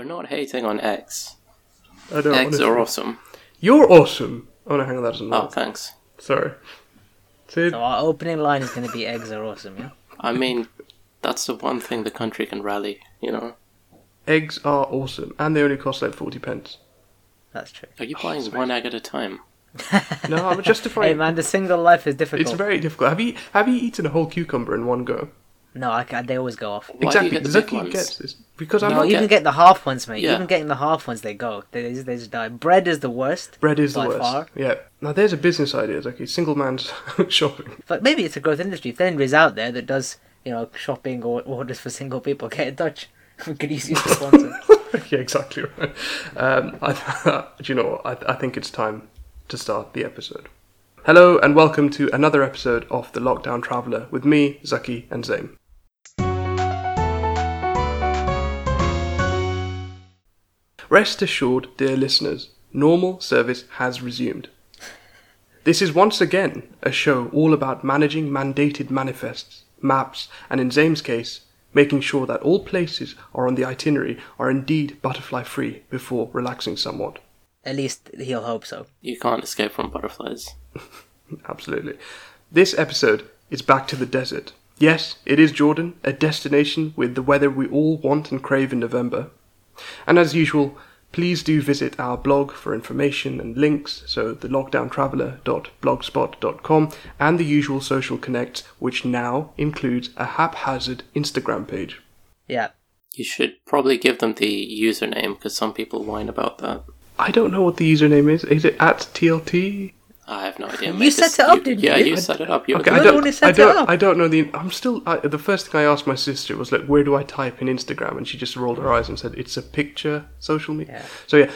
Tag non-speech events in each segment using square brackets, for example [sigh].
We're not hating on eggs. I don't Eggs honestly. are awesome. You're awesome. Oh no, hang on, that doesn't Oh, work. thanks. Sorry. Sid, So our opening line is going to be eggs are awesome, yeah? [laughs] I mean, that's the one thing the country can rally, you know? eggs are awesome, and they only cost like forty pence. That's true. Are you oh, buying one egg at a time? [laughs] No, I'm justifying. [laughs] Hey man, the single life is difficult. It's very difficult. Have you have you eaten a whole cucumber in one go? No, I can, they always go off. Why exactly. get the big Zaki ones? gets this because I'm No, not. get- even get the half ones, mate. Yeah. Even getting the half ones, they go. They, just- they just die. Bread is the worst. Bread is the worst. far. Yeah. Now there's a business idea, Zaki. Single man's [laughs] shopping. But maybe it's a growth industry. If there anybody's out there that does, you know, shopping or orders for single people, get in touch. [laughs] We could use you as sponsor. [laughs] yeah, exactly right. Um, I, do you know? I, I think it's time to start the episode. Hello and welcome to another episode of The Lockdown Traveller with me, Zaki, and Zaeem. Rest assured, dear listeners, normal service has resumed. This is once again a show all about managing mandated manifests, maps, and in Zaeem's case, making sure that all places are on the itinerary are indeed butterfly free before relaxing somewhat. At least he'll hope so. You can't escape from butterflies. [laughs] Absolutely. This episode is back to the desert. Yes, it is Jordan, a destination with the weather we all want and crave in November. And as usual, please do visit our blog for information and links, so the lockdowntraveller.blogspot.com and the usual social connects, which now includes a haphazard Instagram page. Yeah. You should probably give them the username because some people whine about that. I don't know what the username is. Is it at TLT? I have no idea. You set It's- it up, you- didn't Yeah, you? you set it up. You Okay, You're I don't. one who I set it don't. up. I don't know the. I'm still. I, the first thing I asked my sister was like, "Where do I type in Instagram?" And she just rolled her eyes and said, "It's a picture social media." Yeah. So yeah,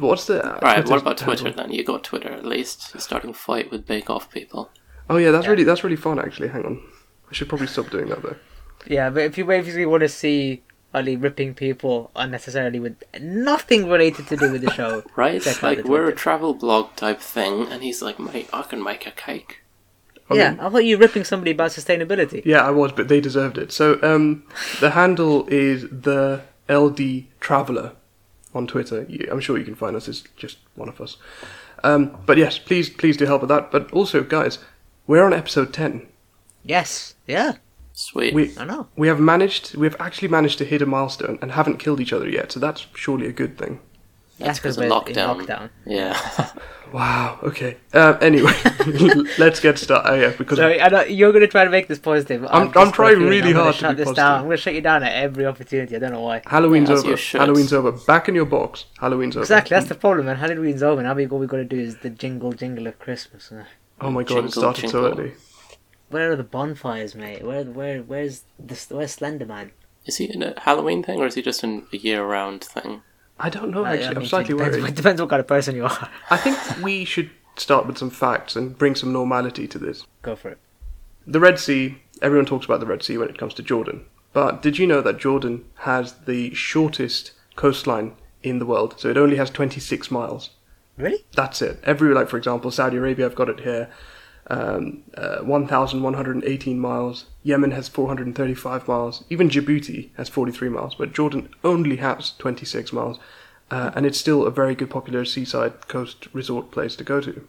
what's the? Uh, right, what about Twitter handle? then? You got Twitter at least. You're starting a fight with Bake Off people. Oh yeah, that's really that's really fun actually. Hang on, I should probably stop doing that though. Yeah, but if you basically want to see Ali ripping people unnecessarily with nothing related to do with the show, [laughs] Right? check like, we're a travel blog type thing, and he's like, mate, I can make a cake. I yeah, mean- I thought you were ripping somebody about sustainability. Yeah, I was, but they deserved it. So um, the handle is the LD Traveller on Twitter. You, I'm sure you can find us. It's just one of us. Um, but yes, please please do help with that. But also, guys, we're on episode ten. Yes, yeah, Sweet. We I know. we have managed we have actually managed to hit a milestone and haven't killed each other yet. So that's surely a good thing. That's because we're of in lockdown. lockdown. Yeah. [laughs] Wow. Okay. Um, anyway, [laughs] let's get started. Oh, yeah, because Sorry, I know you're going to try to make this positive. I'm- I'm got a trying feeling really I'm gonna hard to shut be this positive. down. I'm going to shut you down at every opportunity. I don't know why. Halloween's As you over. Halloween's over. Back in your box. Halloween's over. Exactly, that's the problem, man. Halloween's over, now we all we got to do is the jingle jingle of Christmas. Oh my god! Jingle, it started so early. Where are the bonfires, mate? Where, where, where's this? Where's Slenderman? is he in a Halloween thing, or is he just in a year-round thing? I don't know. I- I Actually, I'm mean, slightly it depends, worried. It depends what kind of person you are. I think we should start with some facts and bring some normality to this. Go for it. The Red Sea. Everyone talks about the Red Sea when it comes to Jordan, but did you know that Jordan has the shortest coastline in the world? So it only has 26 miles. Really? That's it. Every like, for example, Saudi Arabia, I've got it here. Um, uh, 1,118 miles. Yemen has 435 miles. Even Djibouti has 43 miles, but Jordan only has 26 miles, uh, and it's still a very good popular seaside coast resort place to go to.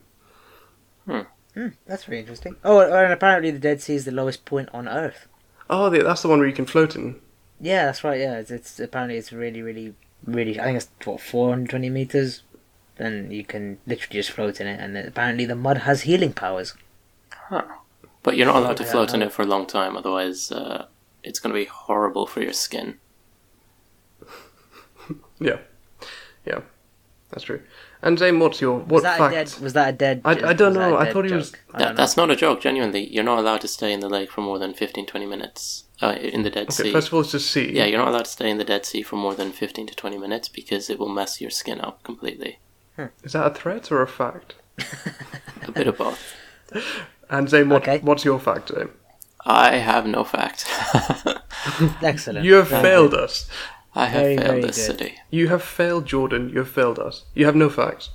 Hmm, that's very interesting. Oh, and apparently the Dead Sea is the lowest point on Earth. Oh, the- that's the one where you can float in. Yeah, that's right. Yeah, it's, it's apparently it's really, really, really. I think it's what 420 meters. Then you can literally just float in it, and apparently the mud has healing powers. But you're not allowed to float in it for a long time, otherwise uh, it's going to be horrible for your skin. [laughs] Yeah, yeah, that's true. And Zane, what's your Was what that fact? a dead? Was that a dead? I- was I don't that know, I thought he was- joke? I That, don't know. that's not a joke, genuinely. You're not allowed to stay in the lake for more than 15 20 minutes uh, in the Dead Okay, Sea. first of all, it's just sea. Yeah, you're not allowed to stay in the Dead Sea for more than 15 to 20 minutes because it will mess your skin up completely. Is that a threat or a fact? A bit of both. [laughs] And Zane, what, Okay. what's your fact, Zane? I have no fact. [laughs] [laughs] Excellent. You have Very failed us. I have Very, failed very this good. city. You have failed Jordan. You have failed us. You have no facts.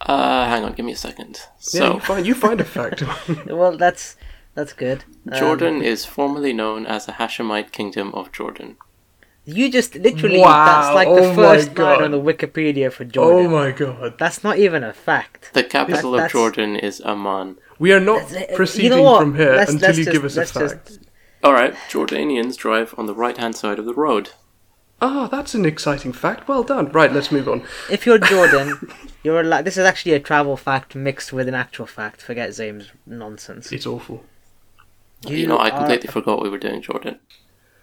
Uh, hang on, give me a second. Yeah, So, you find you find a [laughs] fact. Well, that's that's good. Um, Jordan is formerly known as the Hashemite Kingdom of Jordan. You just literally Wow, that's like oh the first line on the Wikipedia for Jordan. Oh my god. That's not even a fact. The capital That's- of Jordan is Amman. We are not That's- uh, proceeding you know from here Let's- until let's you just- give us a let's just- fact. All right, Jordanians drive on the right-hand side of the road. Ah, that's an exciting fact. Well done. Right, let's move on. If you're [laughs] Jordan, you're like This is actually a travel fact mixed with an actual fact. Forget Zaeem's nonsense. It's awful. You, know, I are- completely forgot we were doing Jordan.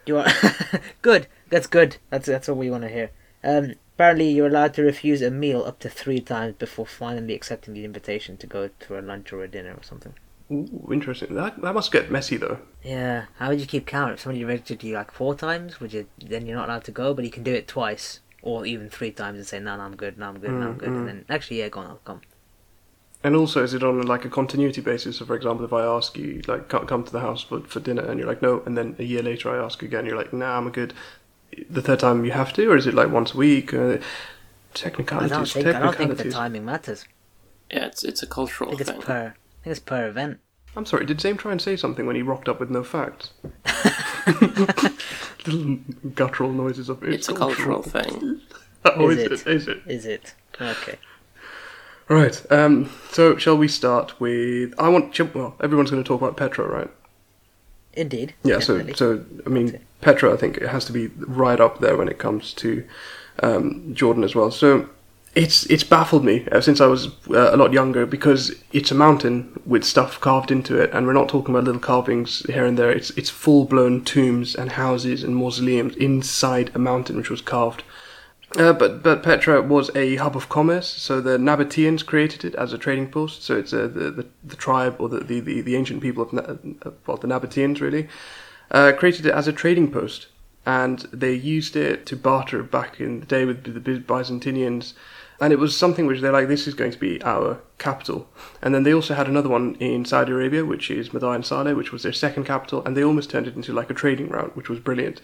You are [laughs] good. That's good. That's that's all we want to hear. Um, apparently, you're allowed to refuse a meal up to three times before finally accepting the invitation to go to a lunch or a dinner or something. Ooh, interesting. That that must get messy though. Yeah. How would you keep count? If somebody registered you like four times, would you? Then you're not allowed to go, but you can do it twice or even three times and say, "No, no, I'm good. No, I'm good. No, I'm good." Mm, mm. And then actually, yeah, go on, I'll come. And also, is it on like a continuity basis? So, for example, if I ask you like come come to the house for, for dinner, and you're like no, and then a year later I ask again, you're like nah, I'm good. The third time you have to, or is it like once a week? Uh, I technicalities. don't think. I don't think the timing matters. Yeah, it's it's a I cultural think it's thing. per. I think it's per event. I'm sorry. Did Zaeem try and say something when he rocked up with no facts? [laughs] Little guttural noises of it. It's a cultural thing. [laughs] Oh, Is is, it? it? Is it? Is it? Okay. Right. Um. So, shall we start with? I want. shall- Well, everyone's going to talk about Petra, right? Indeed. Yeah. definitely. So, so I mean, Petra, I think it has to be right up there when it comes to um, Jordan as well. So, it's it's baffled me ever since I was uh, a lot younger because it's a mountain with stuff carved into it, and we're not talking about little carvings here and there. It's it's full blown tombs and houses and mausoleums inside a mountain which was carved. Uh, but but Petra was a hub of commerce, so the Nabateans created it as a trading post. So it's uh, the, the the tribe or the, the, the, ancient people of Na- uh, well the Nabateans really uh, created it as a trading post, and they used it to barter back in the day with the By- Byzantinians. And it was something which they're like, this is going to be our capital. And then they also had another one in Saudi Arabia, which is Madain Saleh, which was their second capital, and they almost turned it into like a trading route, which was brilliant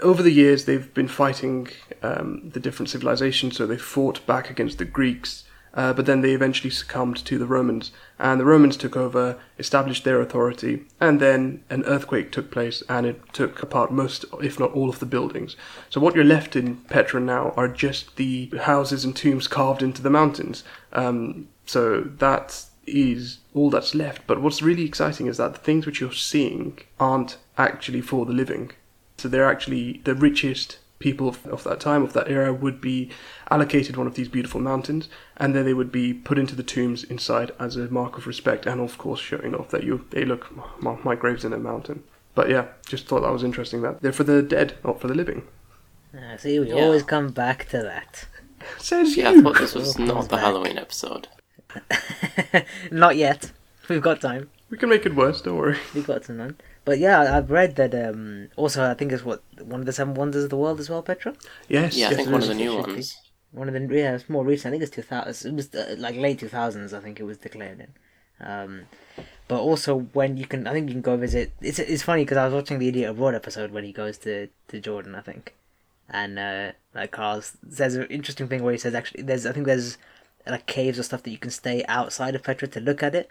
over the years they've been fighting um, the different civilizations. So they fought back against the greeks uh, but then they eventually succumbed to the romans. And the romans took over established their authority and then an earthquake took place and it took apart most if not all of the buildings. So what you're left in petra now are just the houses and tombs carved into the mountains. Um, so that is all that's left. But what's really exciting is that the things which you're seeing aren't actually for the living so they're actually the richest people of, of that time, of that era, would be allocated one of these beautiful mountains, and then they would be put into the tombs inside as a mark of respect, and of course showing off that you, hey, look, my, my grave's in a mountain. But yeah, just thought that was interesting that they're for the dead, not for the living. Ah, see, we Yeah. always come back to that. [laughs] Says See, I thought this was not the back. Halloween episode. [laughs] Not yet. We've got time. We can make it worse. Don't worry. We've got some time. But yeah, I've read that. Um, also, I think it's what one of the seven wonders of the world as well, Petra. Yes. Yeah, I think one of the new should be. ones. One of the yeah, it's more recent. I think it's two thousand. It was uh, like late two thousands. I think it was declared in. Um, but also when you can, I think you can go visit. It's it's funny because I was watching the Idiot Abroad episode when he goes to to Jordan, I think, and uh, like Carl says an interesting thing where he says actually there's I think there's like caves or stuff that you can stay outside of Petra to look at it,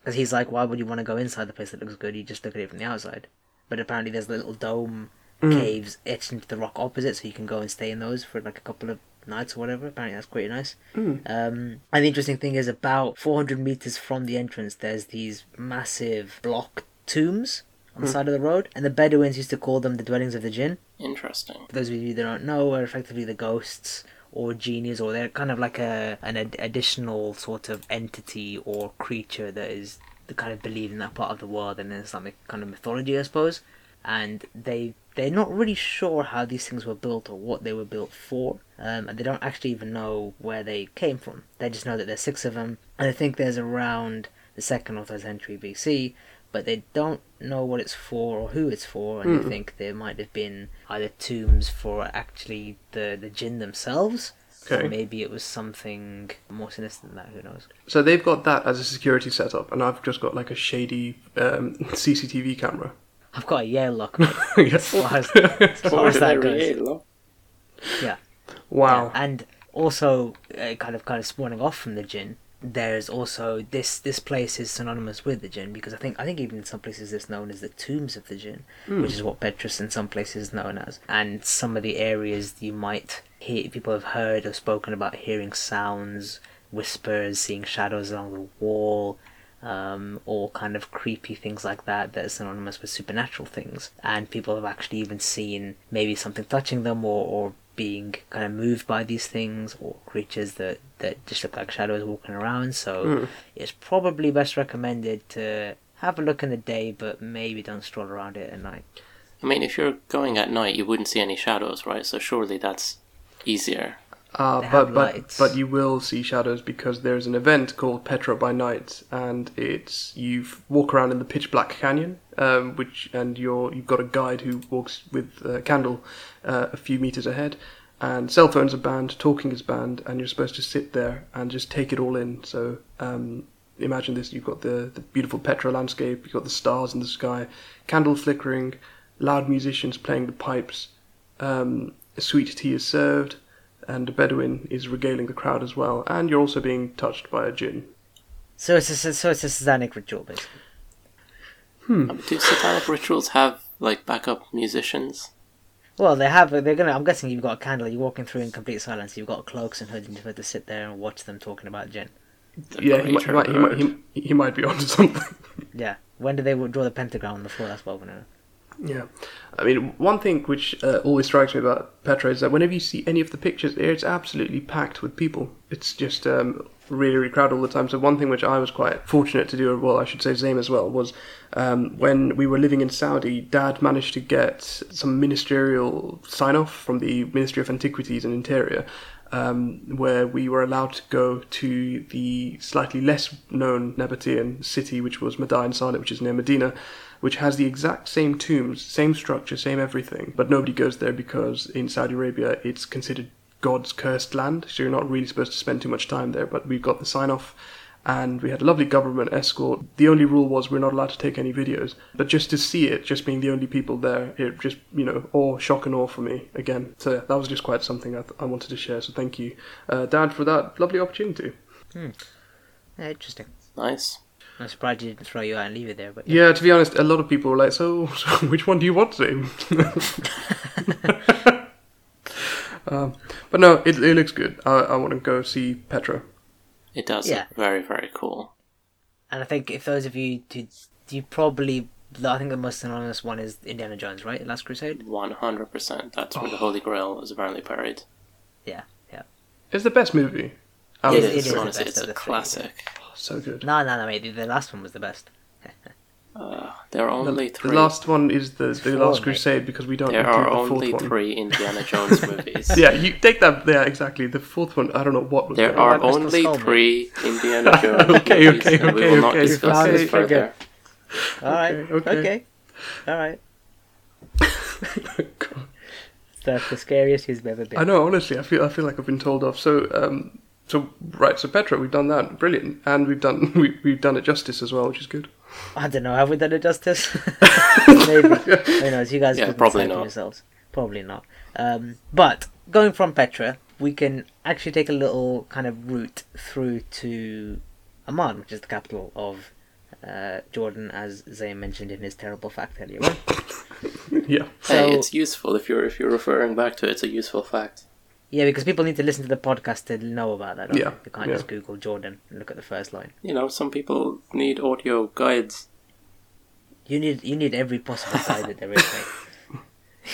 because he's like, why would you want to go inside the place that looks good? You just look at it from the outside. But apparently there's little dome mm. caves etched into the rock opposite, so you can go and stay in those for like a couple of nights or whatever. Apparently that's pretty nice. Mm. Um, and the interesting thing is, about 400 meters from the entrance, there's these massive block tombs on the mm. side of the road, and the Bedouins used to call them the dwellings of the jinn. Interesting. For those of you that don't know, are effectively the ghosts or genies, or they're kind of like a an ad- additional sort of entity or creature that is the kind of believed in that part of the world and in Islamic kind of mythology, I suppose. And they they're not really sure how these things were built or what they were built for, um, and they don't actually even know where they came from. They just know that there's six of them, and I think there's around the second or third century BC. But they don't know what it's for or who it's for, and they think there might have been either tombs for actually the the jinn themselves, Okay. or maybe it was something more sinister than that. Who knows? So they've got that as a security setup, and I've just got like a shady um, [laughs] CCTV camera. I've got a Yale lock. yes. as far as, [laughs] as far as that goes. Yeah. Wow. And also, uh, kind of kind of spawning off from the jinn, there's also this this place is synonymous with the jinn because I think I think even in some places it's known as the tombs of the jinn, which is what Petra's in some places is known as. And some of the areas you might hear people have heard or spoken about hearing sounds, whispers, seeing shadows along the wall, um, or kind of creepy things like that that are synonymous with supernatural things. And people have actually even seen maybe something touching them or, or being kind of moved by these things or creatures that, that just look like shadows walking around. So hmm. it's probably best recommended to have a look in the day, but maybe don't stroll around it at night. I mean, if you're going at night, you wouldn't see any shadows, right? So surely that's easier. Uh, but but lights. but you will see shadows because there's an event called Petra by Night, and it's you walk around in the pitch black canyon, um, which and you're you've got a guide who walks with a candle uh, a few meters ahead, and cell phones are banned, talking is banned, and you're supposed to sit there and just take it all in. So um, imagine this: you've got the the beautiful Petra landscape, you've got the stars in the sky, candle flickering, loud musicians playing the pipes, um, sweet tea is served and a Bedouin is regaling the crowd as well, and you're also being touched by a jinn. So it's a, so it's a satanic ritual, basically. Um, do satanic rituals have like backup musicians? Well, they have. They're gonna. I'm guessing you've got a candle. You're walking through in complete silence. You've got cloaks and hoods, and you've got to sit there and watch them talking about jinn. The yeah, he might, he, creature might, he, might, he, he might be onto [laughs] something. Yeah. When do they draw the pentagram on the floor? That's what I want to know. Yeah, I mean, one thing which uh, always strikes me about Petra is that whenever you see any of the pictures, it's absolutely packed with people. It's just um, really, really crowded all the time. So one thing which I was quite fortunate to do, well, I should say Zaeem as well, was um, when we were living in Saudi, Dad managed to get some ministerial sign off from the Ministry of Antiquities and Interior. Um, where we were allowed to go to the slightly less known Nabatean city, which was Madain Saleh, which is near Medina, which has the exact same tombs, same structure, same everything, but nobody goes there because in Saudi Arabia it's considered God's cursed land, so you're not really supposed to spend too much time there. But we've got the sign off, and we had a lovely government escort. The only rule was we're not allowed to take any videos, but just to see it, just being the only people there, it just you know, awe, shock and awe for me again. So that was just quite something I, th- I wanted to share. So thank you, uh, Dad, for that lovely opportunity. Yeah, interesting. Nice. I'm surprised you didn't throw you out and leave it there, but Yeah, to be honest, a lot of people were like, "So, [laughs] so which one do you want, Zaeem?" [laughs] um, but no, it, it looks good. I, I want to go see Petra. It does Yeah. look very, very cool. And I think if those of you who you probably, I think the most synonymous one is Indiana Jones, right? Last Crusade. 100%. That's where the Oh. Holy Grail is apparently buried. Yeah, yeah. It's the best movie. out It of is- it is the Honestly, best it's a the three. classic. So good. No, no, no, mate. The last one was the best. [laughs] Uh, there are The, only the three. last one is the, the four, Last mate. Crusade because we don't there include are the fourth only one. three [laughs] Indiana Jones movies. [laughs] Yeah, you take that. Yeah, exactly. The fourth one, I don't know what was. There going are on. Only Skull, three Indiana Jones Okay, movies, okay, and we okay, will not okay. discuss Found this his figure. further. All right. Okay, Okay. okay. All right. That's the scariest he's ever been. I know. Honestly, I feel I feel like I've been told off. So, um, so right. So Petra, we've done that. Brilliant, and we've done [laughs] we, we've done it justice as well, which is good. I don't know. Have we done it justice? [laughs] [laughs] Maybe. Who knows? You guys Yeah, can probably not. yourselves. Probably not. Um, but going from Petra, we can actually take a little kind of route through to Amman, which is the capital of uh, Jordan, as Zay mentioned in his terrible fact earlier. Yeah. So- hey, it's useful if you're if you're referring back to it. It's a useful fact. Yeah, because people need to listen to the podcast to know about that. don't Yeah, they? They can't yeah. just Google Jordan and look at the first line. You know, some people need audio guides. You need you need every possible [laughs] side that there is, mate.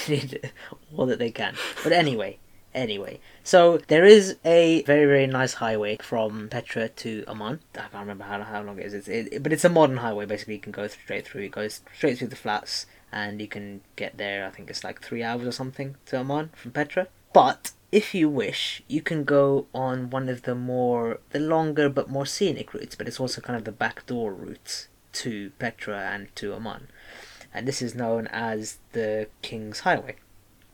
you need all that they can. But anyway, anyway. So there is a very very nice highway from Petra to Amman. I can't remember how how long it is. It's, it, but it's a modern highway. Basically, you can go straight through. It goes straight through the flats, and you can get there. I think it's like three hours or something to Amman from Petra. But if you wish, you can go on one of the more the longer but more scenic routes. But it's also kind of the backdoor route to Petra and to Amman and this is known as the King's Highway.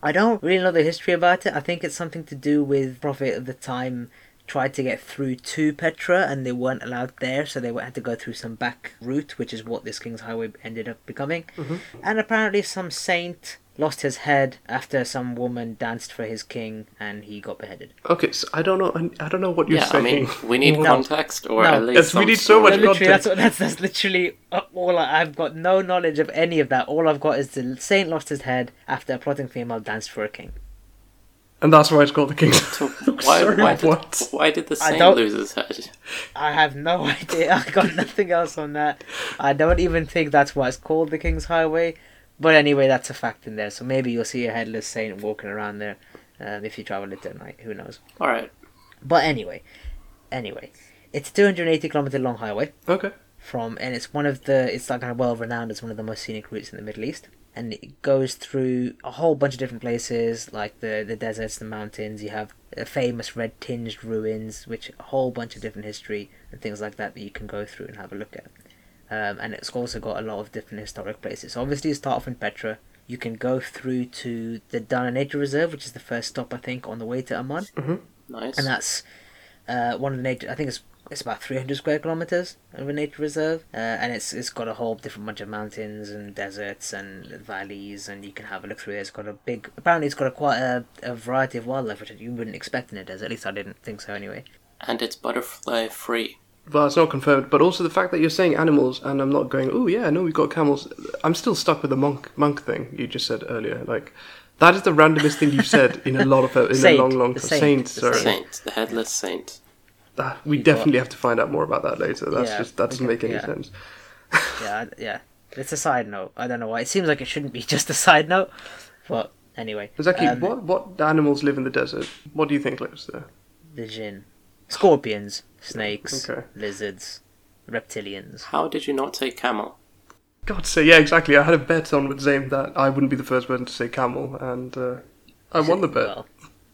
I don't really know the history about it. I think it's something to do with Prophet of the time tried to get through to Petra and they weren't allowed there, so they had to go through some back route, which is what this King's Highway ended up becoming. Mm-hmm. And apparently, some saint lost his head after some woman danced for his king and he got beheaded. Okay, so I don't know. I don't know what you're Yeah, I mean, we need No. context, or No. at least Yes, we need so much story. literally, that's, context. what, that's [laughs] that's literally uh, all. I, I've got no knowledge of any of that. All I've got is the saint lost his head after a plotting female danced for a king. and that's why it's called the King's. So [laughs] why, Sorry, why, did, why did the saint lose his head? I have no [laughs] idea. I got nothing else on that. I don't even think that's why it's called the King's Highway. But anyway, that's a fact in there. So maybe you'll see a headless saint walking around there um, if you travel it at night. Who knows? All right. But anyway, anyway, it's a 280 kilometer long highway Okay. from, and it's one of the. It's like kind of well renowned as one of the most scenic routes in the Middle East. And it goes through a whole bunch of different places, like the the deserts, the mountains. You have uh, famous red tinged ruins, which a whole bunch of different history and things like that that you can go through and have a look at. Um, and it's also got a lot of different historic places. So obviously, you start off in Petra. You can go through to the Dana Nature Reserve, which is the first stop I think on the way to Amman Nice. and that's uh, one of the nature. I think it's it's about three hundred square kilometers of a nature reserve, uh, and it's it's got a whole different bunch of mountains and deserts and valleys, and you can have a look through. it. It's got a big. Apparently, it's got a quite a, a variety of wildlife, which you wouldn't expect in a desert. At least I didn't think so. Anyway, and it's butterfly free. Well, it's not confirmed, but also the fact that you're saying animals, and I'm not going. Oh yeah, no, we've got camels. I'm still stuck with the monk monk thing you just said earlier. Like, that is the randomest thing you've said in a lot of in Saint. a long, long The time. saint. Saint, The sorry. Saint, the headless saint. Ah, we You got- definitely have to find out more about that later. That's Yeah, just that doesn't okay, make any yeah. sense. yeah, yeah, it's a side note. I don't know why. It seems like it shouldn't be [laughs] just a side note, but anyway. Exactly. um, what what animals live in the desert? What do you think lives there? The jinn, scorpions, snakes, Okay. lizards, reptilians. How did you not say camel? God say yeah, exactly. I had a bet on with Zane that I wouldn't be the first person to say camel, and uh, I won the bet. Well,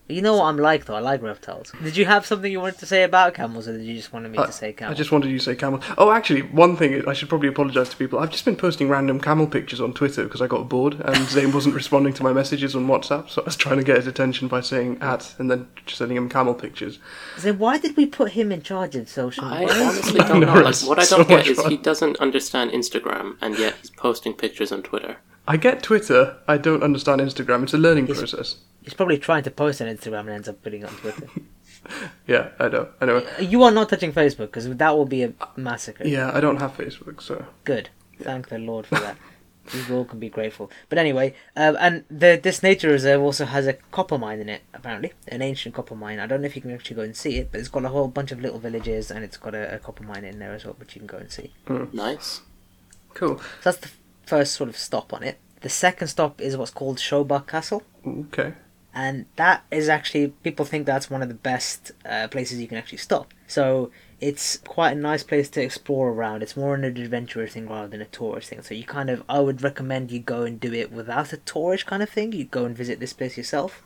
you know what I'm like though. I like reptiles. Did you have something you wanted to say about camels, or did you just want me to uh, say camel? I just wanted you to say camel. Oh, actually, one thing is- I should probably apologise to people. I've just been posting random camel pictures on Twitter because I got bored and Zane wasn't responding to my messages on WhatsApp, so I was trying to get his attention by saying at and then just sending him camel pictures. Then why did we put him in charge of social? I media? honestly [laughs] don't know, know. Like, what I don't get is fun. he doesn't understand Instagram, and yet he's posting pictures on Twitter. I get Twitter. I don't understand Instagram. It's a learning He's- process. He's probably trying to post on Instagram and ends up putting it on Twitter. [laughs] Yeah, I know. I know. you are not touching Facebook because that will be a massacre. Yeah, I don't have Facebook, so Good. Thank the Lord for that. [laughs] we all can be grateful. But anyway, um, and the this nature reserve also has a copper mine in it. Apparently, an ancient copper mine. I don't know if you can actually go and see it, but it's got a whole bunch of little villages, and it's got a, a copper mine in there as well, which you can go and see. Nice. cool. So that's the first sort of stop on it. The second stop is what's called Shobak Castle. Okay. And that is actually people think that's one of the best uh, places you can actually stop. So it's quite a nice place to explore around. It's more an adventurous thing rather than a tourist thing. So you kind of, I would recommend you go and do it without a tourist kind of thing. You go and visit this place yourself,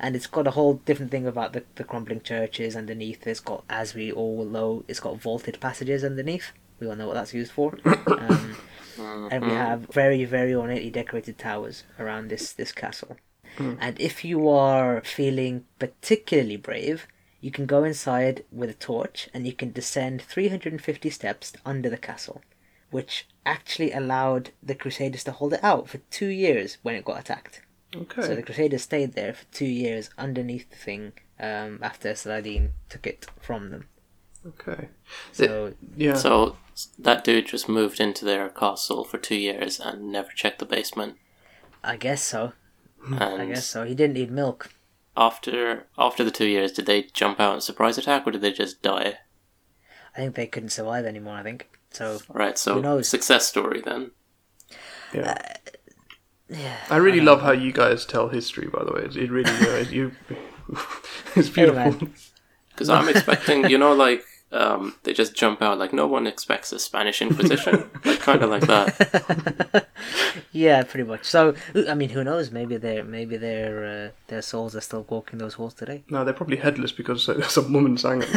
and it's got a whole different thing about the the crumbling churches underneath. It's got, as we all know, it's got vaulted passages underneath. We all know what that's used for. [coughs] Um, and we have very very ornately decorated towers around this this castle. And if you are feeling particularly brave, you can go inside with a torch and you can descend 350 steps under the castle, which actually allowed the Crusaders to hold it out for two years when it got attacked. Okay. So the Crusaders stayed there for two years underneath the thing um, after Saladin took it from them. okay. So Yeah. So that dude just moved into their castle for two years and never checked the basement. I guess so. And I guess so. He didn't need milk. after after the two years, did they jump out and surprise attack, or did they just die? I think they couldn't survive anymore. I think so. Right. So Who knows? success story then. yeah. Yeah. I really love how you guys tell history. By the way, it really uh, you. [laughs] it's beautiful. [laughs] man. Because I'm expecting, you know, like um, they just jump out. Like no one expects a Spanish Inquisition. like kind of like that. [laughs] Yeah, pretty much. So, I mean, who knows? Maybe their maybe their uh, their souls are still walking those halls today. no, they're probably headless because uh, some woman sang it.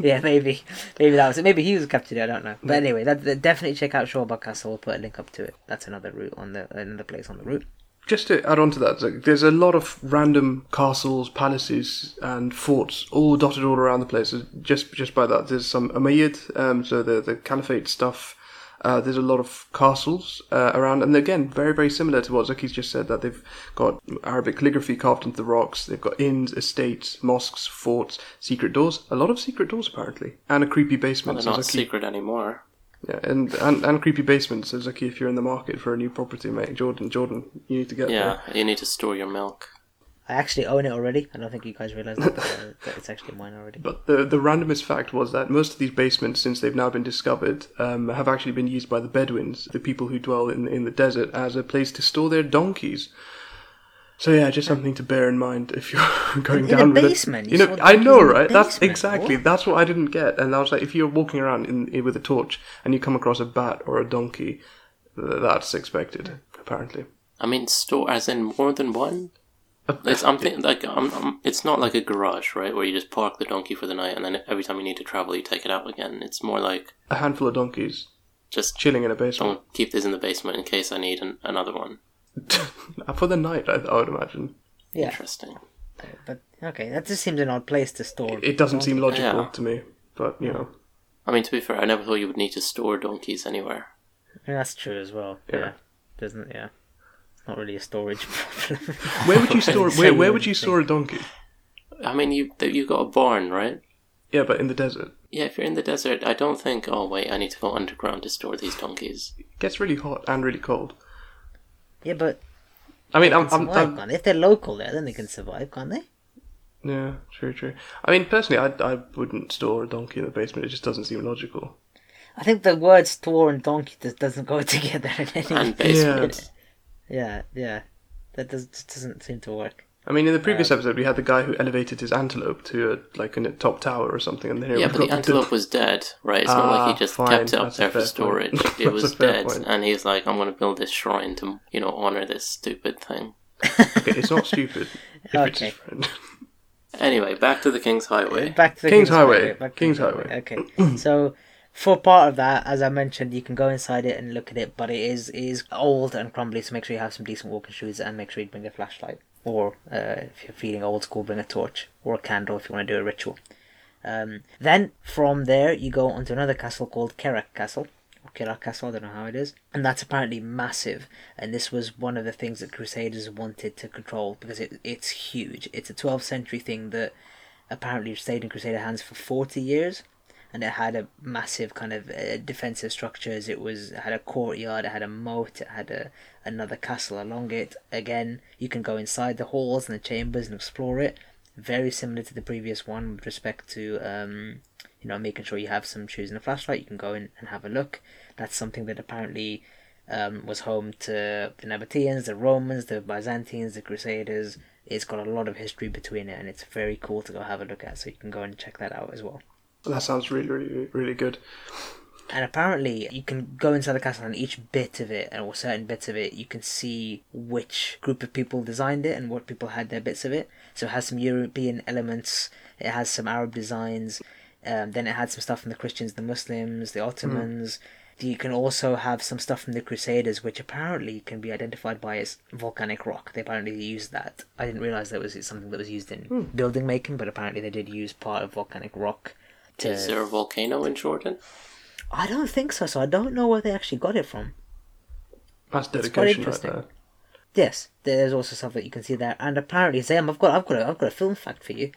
[laughs] yeah, maybe maybe that was it. Maybe he was captured. I don't know. But anyway, that, that- definitely check out Shobak Castle. We'll put a link up to it. That's another route on the another place on the route. Just to add on to that, like, there's a lot of random castles, palaces, and forts all dotted all around the place. Just just by that, there's some Umayyad, um, so the the Caliphate stuff. Uh, there's a lot of castles uh, around, and again, very very similar to what Zaki's just said. That they've got Arabic calligraphy carved into the rocks. They've got inns, estates, mosques, forts, secret doors. A lot of secret doors apparently, and a creepy basement. They're so not Zaki- secret anymore. Yeah, and, and and creepy basements. So Zaki, if you're in the market for a new property, mate, Jordan, Jordan, you need to get there. Yeah, you need to store your milk. I actually own it already. I don't think you guys realize that, uh, that it's actually mine already. But the the randomest fact was that most of these basements, since they've now been discovered, um, have actually been used by the Bedouins, the people who dwell in in the desert, as a place to store their donkeys. So yeah, just something to bear in mind if you're [laughs] going In down with the basement? it. You You know, I know, right? That's exactly What? that's what I didn't get. And I was like, if you're walking around in, in with a torch and you come across a bat or a donkey, th- that's expected apparently. Uh, I mean, store as in more than one. It's I'm thinking like I'm, I'm, it's not like a garage, right, where you just park the donkey for the night and then every time you need to travel, you take it out again. It's more like A handful of donkeys just chilling in a basement don't keep this in the basement in case I need an, another one. [laughs] for the night. I, I would imagine. Yeah, Interesting. but okay, that just seems an odd place to store. It doesn't seem logical Yeah. to me, but you know. I mean, to be fair, I never thought you would need to store donkeys anywhere. Yeah, that's true as well. Yeah. Yeah, doesn't yeah. It's not really a storage [laughs] problem. Where would you [laughs] store? A where, where would you store a donkey? I mean, you you got a barn, right? Yeah, but in the desert, Yeah, if you're in the desert, I don't think. Oh wait, I need to go underground to store these donkeys. it gets really hot and really cold. Yeah, but I mean, they I'm, can I'm, survive, I'm can't they? If they're local there, then they can survive, can't they? yeah, true, true. I mean, personally, I, I wouldn't store a donkey in the basement. It just doesn't seem logical. I think the word store and donkey just doesn't go [laughs] together in any. And basement. Yeah, yeah, that does, just doesn't seem to work. I mean, in the previous episode, we had the guy who elevated his antelope to a, like a top tower or something, and then Yeah, but the antelope was dead, right? It's not Ah, like he just fine, kept it up that's there for storage. [laughs] It was dead, point. and he's like, "I'm going to build this shrine to, you know, honor this stupid thing." Okay, it's not stupid. [laughs] If it's Okay. his [laughs] friend. Anyway, back to the King's Highway. Back to the King's Highway. Back to King's Highway. Okay, so for part of that, as I mentioned, you can go inside it and look at it, but it is it is old and crumbly. So make sure you have some decent walking shoes and make sure you bring a flashlight, or uh, if you're feeling old school, bring a torch or a candle if you want to do a ritual. Um, then from there, you go onto another castle called Kerak Castle. Or Kerak Castle, I don't know how it is. And that's apparently massive. And this was one of the things that Crusaders wanted to control because it, it's huge. It's a 12th century thing that apparently stayed in Crusader hands for 40 years. And it had a massive kind of uh, defensive structures. It was had a courtyard. It had a moat. It had a another castle along it. Again, you can go inside the halls and the chambers and explore it very similar to the previous one with respect to um, you know making sure you have some shoes and a flashlight. You can go in and have a look. That's something that apparently um, was home to the Nabateans, the Romans, the Byzantines, the Crusaders. It's got a lot of history between it, and it's very cool to go have a look at. So you can go and check that out as well. That sounds really, really, really good. And apparently, you can go inside the castle, and each bit of it, or certain bits of it, you can see which group of people designed it and what people had their bits of it. So it has some European elements, it has some Arab designs, um, then it had some stuff from the Christians, the Muslims, the Ottomans. You can also have some stuff from the Crusaders, which apparently can be identified by as volcanic rock. They apparently used that. I didn't realize that was something that was used in building making, but apparently they did use part of volcanic rock. To... Is there a volcano in Jordan? I don't think so. So I don't know where they actually got it from. That's quite dedication right interesting. there. Yes, there's also stuff that you can see there, and apparently, Sam, I've got, I've got, a, I've got a film fact for you.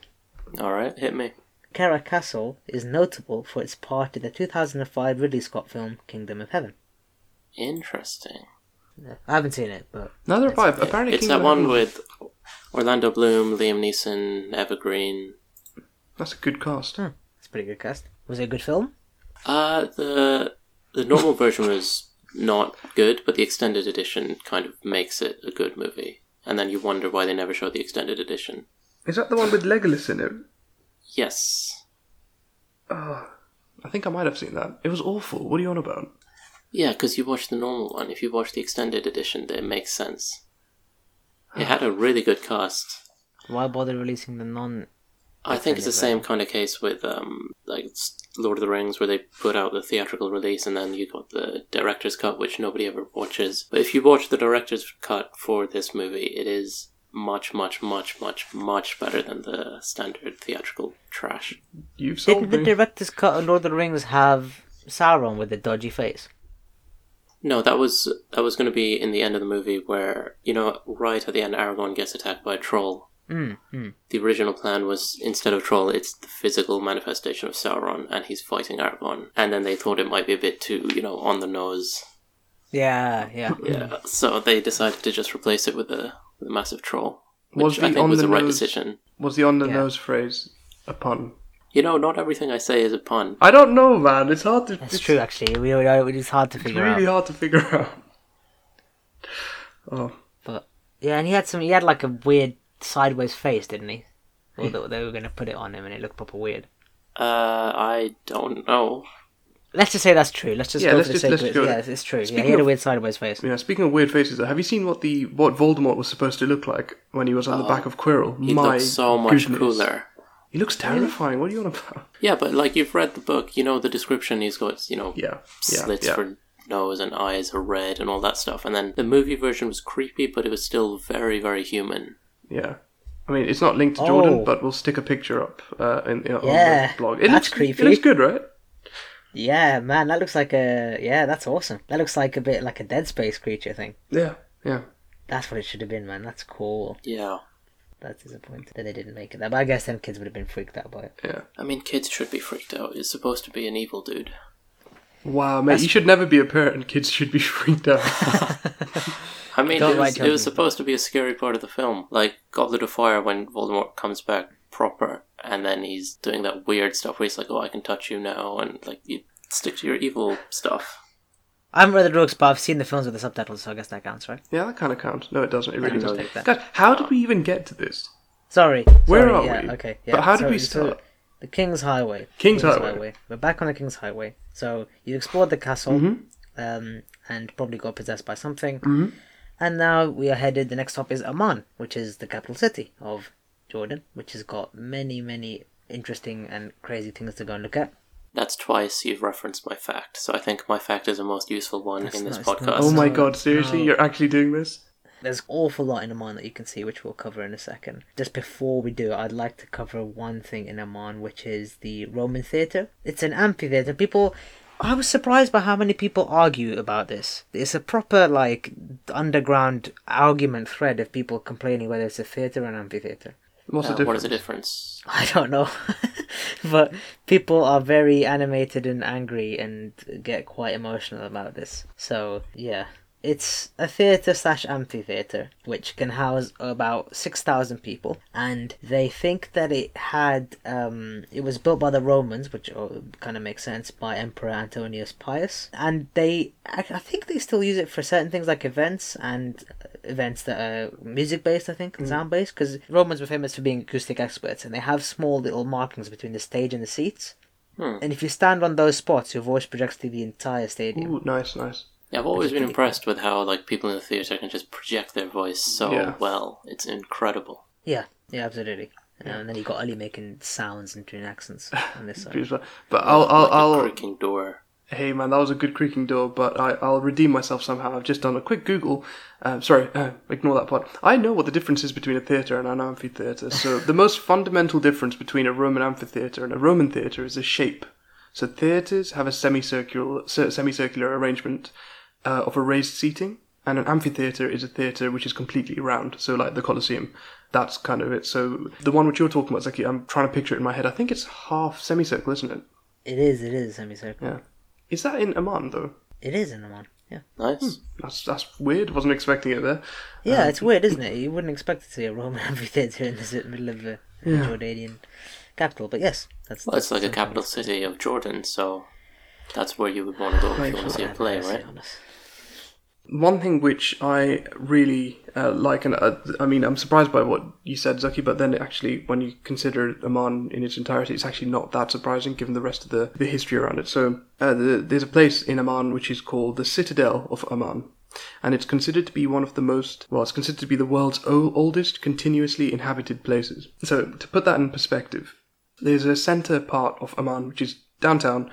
All right, hit me. Kerak Castle is notable for its part in the 2005 Ridley Scott film Kingdom of Heaven. Interesting. I haven't seen it, but Neither have I. Apparently, It's Kingdom that one with Orlando Bloom, Liam Neeson, Eva Green. That's a good cast. it's a pretty good cast. Was it a good film? Uh, the the normal version was not good, but the extended edition kind of makes it a good movie. And then you wonder why they never showed the extended edition. Is that the one with Legolas in it? Yes. Oh, I think I might have seen that. It was awful. What are you on about? Yeah, because you watched the normal one. If you watch the extended edition, it makes sense. It had a really good cast. Why bother releasing the non? I think it's the same kind of case with um, like Lord of the Rings, where they put out the theatrical release and then you got the director's cut, which nobody ever watches. But if you watch the director's cut for this movie, it is much, much, much, much, much better than the standard theatrical trash. You've sold Didn't the me. director's cut of Lord of the Rings have Sauron with the dodgy face? No, that was that was going to be in the end of the movie, where you know, right at the end, Aragorn gets attacked by a troll. Mm, mm. The original plan was instead of troll, it's the physical manifestation of Sauron, and he's fighting Aragorn. And then they thought it might be a bit too, you know, on the nose. Yeah, yeah. Yeah, so they decided to just replace it with a, with a massive troll, Was which I the think was the right on-the-nose- decision. Was the on the Yeah. nose phrase a pun? You know, not everything I say is a pun. I don't know, man. It's hard to. That's it's, true, actually. We, we, it's hard to It's figure really out. hard to figure [laughs] out. Oh, But yeah, and he had some. He had like a weird sideways face, didn't he? Or they, they were going to put it on him, and it looked proper weird. Uh, I don't know. Let's just say that's true. Let's just Yeah, go let's for the just- sake let's of it. go- Yeah, it's true. Yeah, Speaking he had a of- weird sideways face. yeah. Speaking of weird faces, though, have you seen what the what Voldemort was supposed to look like when he was on the back of Quirrell? He My looks so much goodness. cooler. He looks terrifying. What are you on about? Yeah, but like you've read the book, you know the description. He's got you know Yeah, yeah, slits yeah. for nose and eyes are red and all that stuff. And then the movie version was creepy, but it was still very very human. Yeah. I mean, it's not linked to Jordan, Oh. but we'll stick a picture up uh, in, in, on Yeah, the blog. It that's looks, creepy. It looks good, right? Yeah, man, that looks like a. Yeah, that's awesome. That looks like a bit like a Dead Space creature thing. Yeah, yeah. That's what it should have been, man. That's cool. Yeah, That's disappointing that they didn't make it that. But I guess them kids would have been freaked out by it. Yeah. I mean kids should be freaked out. It's supposed to be an evil dude. Wow, mate, you should never be a parent. and Kids should be [laughs] freaked out. [laughs] I mean, Don't it was, it was supposed to be a scary part of the film, like Goblet of Fire when Voldemort comes back proper, and then he's doing that weird stuff where he's like, "Oh, I can touch you now," and like you stick to your evil stuff. I haven't read the books, but I've seen the films with the subtitles, so I guess that counts, right? yeah, that kind of counts. No, it doesn't. It really I'll doesn't. take that. Guys, how did we even get to this? Sorry. Where sorry, are yeah, we? Okay. Yeah, But Yeah. how did so- we so start? the King's Highway. King's Highway. We're back on the King's Highway. So you explored the castle, Mm-hmm. um, and probably got possessed by something. And now we are headed. The next stop is Amman, which is the capital city of Jordan, which has got many, many interesting and crazy things to go and look at. That's twice you've referenced my fact, so I think my fact is the most useful one That's in this not- it's not- podcast. Oh my god, seriously? no. You're actually doing this? There's an awful lot in Amman that you can see, which we'll cover in a second. Just before we do, I'd like to cover one thing in Amman, which is the Roman theatre. It's an amphitheatre. People, I was surprised by how many people argue about this. It's a proper like underground argument thread of people complaining whether it's a theatre or an amphitheatre. What's Uh, the what difference? is the difference? I don't know, [laughs] but people are very animated and angry and get quite emotional about this. So yeah, it's a theatre slash amphitheatre which can house about six thousand people, and they think that it had um, it was built by the Romans, which kind of makes sense by Emperor Antonius Pius, and they I I think they still use it for certain things like events and events that are music based, I think, and sound based, because Romans were famous for being acoustic experts, and they have small little markings between the stage and the seats. Hmm. And if you stand on those spots, your voice projects to the entire stadium. Ooh, nice, nice. Yeah, I've always been impressed with how like people in the theater can just project their voice so Yeah. well. It's incredible. Yeah, yeah, absolutely. And then you got Ali making sounds and doing accents [laughs] on this side. Beautiful. But I'll, I'll, like a I'll. creaking door. Hey man, that was a good creaking door, but I, I'll redeem myself somehow. I've just done a quick Google. Uh, sorry, uh, ignore that part. I know what the difference is between a theatre and an amphitheatre. So the most fundamental difference between a Roman amphitheatre and a Roman theatre is the shape. So theatres have a semicircular cir- semicircular arrangement uh, of a raised seating, and an amphitheatre is a theatre which is completely round. So like the Colosseum, that's kind of it. So the one which you're talking about, Zaki, I'm trying to picture it in my head. I think it's half semicircle, isn't it? It is, it is a semicircle. Yeah. Is that in Amman though? It is in Amman. Yeah. Nice. That's that's weird. Wasn't expecting it there. Yeah, Um, it's weird, isn't it? You wouldn't expect to see a Roman [laughs] amphitheatre in the middle of the Yeah. Jordanian capital, but yes, that's. Well, it's like a capital city of Jordan, so that's where you would want to go if you want to see a Yeah, play, right? One thing which I really uh, like, and uh, I mean, I'm surprised by what you said, Zaki, but then actually, when you consider Amman in its entirety, it's actually not that surprising given the rest of the, the history around it. So, uh, the, there's a place in Amman which is called the Citadel of Amman. And it's considered to be one of the most, well, it's considered to be the world's oldest continuously inhabited places. So, to put that in perspective, There's a center part of Amman, which is downtown,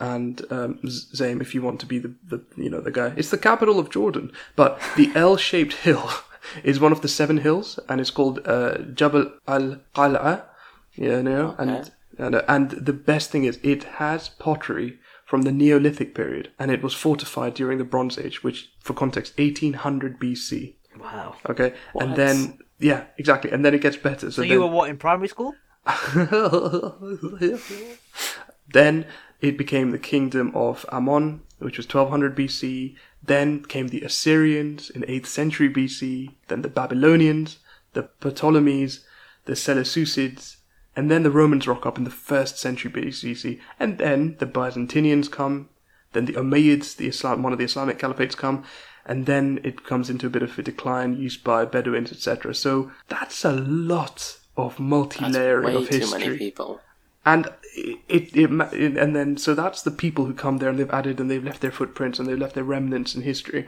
and um, Zaeem, if you want to be the, the you know the guy, it's the capital of Jordan. But the [laughs] L-shaped hill [laughs] is one of the seven hills, and it's called uh, Jabal al Qal'a. Yeah, no, and and uh, and the best thing is it has pottery from the Neolithic period, and it was fortified during the Bronze Age, which, for context, 1800 BC. Wow. Okay, and then yeah, exactly, and then it gets better. So, So then, you were what in primary school? [laughs] then it became the kingdom of Ammon, which was 1200 BC. Then came the Assyrians in 8th century BC. Then the Babylonians, the Ptolemies, the Seleucids, and then the Romans rock up in the first century BC, And then the Byzantinians come. Then the Umayyads, the Islam, one of the Islamic caliphates, come. And then it comes into a bit of a decline, used by Bedouins, etc. So that's a lot of multi-layering way of too history many people. And it, it, it and then so that's the people who come there and they've added and they've left their footprints and they've left their remnants in history.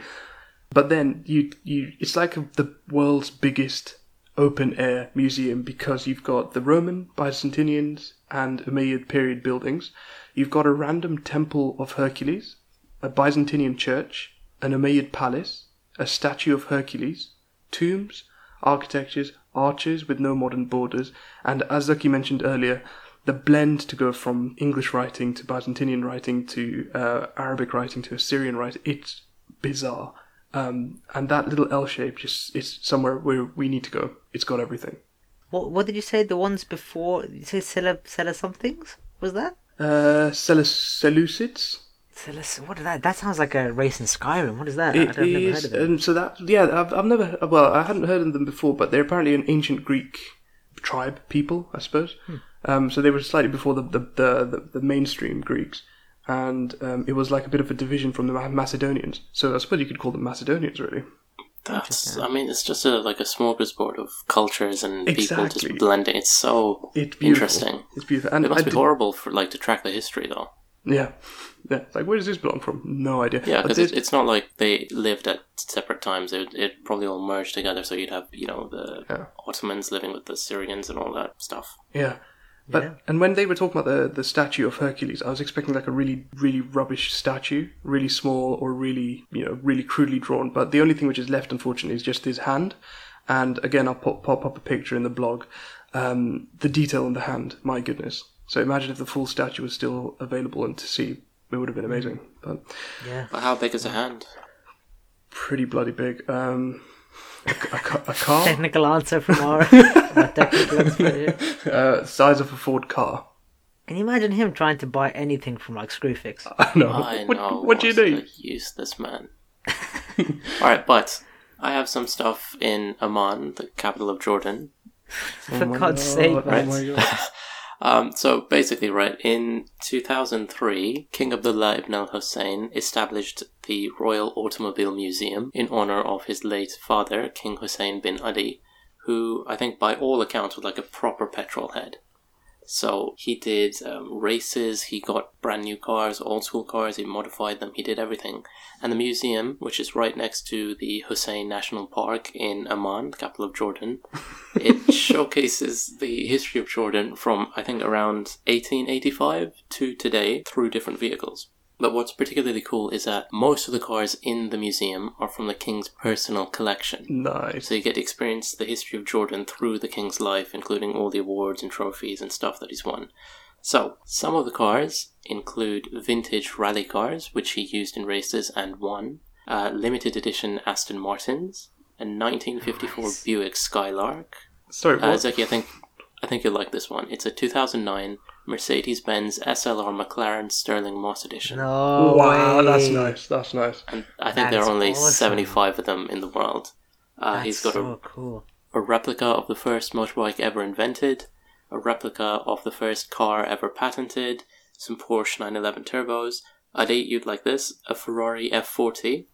But then you you it's like the world's biggest open air museum because you've got the roman byzantinians and umayyad period buildings. You've got a random temple of hercules a byzantinian church an umayyad palace a statue of hercules tombs architectures arches with no modern borders and as zaki mentioned earlier the blend to go from English writing to Byzantinian writing to uh, Arabic writing to Assyrian writing, it's bizarre. Um, and that little L shape just is somewhere where we need to go. It's got everything. What What did you say? The ones before? You say Sela Sela somethings? Was that? Uh, Seleuc- Seleucids? Sela, what is that? That sounds like a race in Skyrim. What is that? I It don't, I've never heard of it. um, so that yeah, I've, I've never well, I hadn't heard of them before, but they're apparently an ancient Greek tribe people, I suppose. Hmm. Um, so they were slightly before the the, the, the, the mainstream Greeks, and um, it was like a bit of a division from the Macedonians. So I suppose you could call them Macedonians, really. That's, I mean, it's just a like a smorgasbord of cultures and people Exactly. just blending. It's so It's beautiful. interesting. It's beautiful, and It must I be did- horrible for like to track the history though. yeah, yeah. It's like where does this belong from? No idea. Yeah, But because this- it's, it's not like they lived at separate times. It it probably all merged together. So you'd have you know the Yeah. Ottomans living with the Syrians and all that stuff. Yeah. But Yeah. and when they were talking about the the statue of Hercules, I was expecting like a really really rubbish statue, really small or really you know really crudely drawn. But the only thing which is left, unfortunately, is just his hand. And again, I'll pop pop up a picture in the blog. Um, the detail in the hand, my goodness. So imagine if the full statue was still available and to see, it would have been amazing. But Yeah. But how big is a hand? pretty bloody big. Um, a, a, a car, Technical answer from our, [laughs] our technical expert uh, size of a Ford car. Can you imagine him trying to buy anything from like Screwfix? [laughs] I know. I what, know. what do you what a need? Useless man. [laughs] all right, but I have some stuff in Amman, the capital of Jordan. For God's sake, Oh Right. my god. Um, so basically, right, in 2003, King Abdullah ibn al Hussein established the Royal Automobile Museum in honor of his late father, King Hussein bin Ali, who I think by all accounts was like a proper petrol head. So he did um, races, he got brand new cars, old school cars, he modified them, he did everything. And the museum, which is right next to the Hussein National Park in Amman, the capital of Jordan, [laughs] it showcases the history of Jordan from, I think, around 1885 to today through different vehicles. But what's particularly cool is that most of the cars in the museum are from the king's personal collection. Nice. So you get to experience the history of Jordan through the king's life, including all the awards and trophies and stuff that he's won. So, some of the cars include vintage rally cars, which he used in races and won, uh, limited edition Aston Martins, a 1954 Nice. Buick Skylark. Sorry, Uh, what? Zaki, I think I think you'll like this one. It's a 2009 Mercedes-Benz SLR McLaren Stirling Moss edition. No wow, way. that's nice. That's nice. And I think That there is are only awesome. 75 of them in the world. Uh, That's he's got a so cool. a replica of the first motorbike ever invented, a replica of the first car ever patented, some Porsche 911 turbos, a date you'd like this, a Ferrari F40,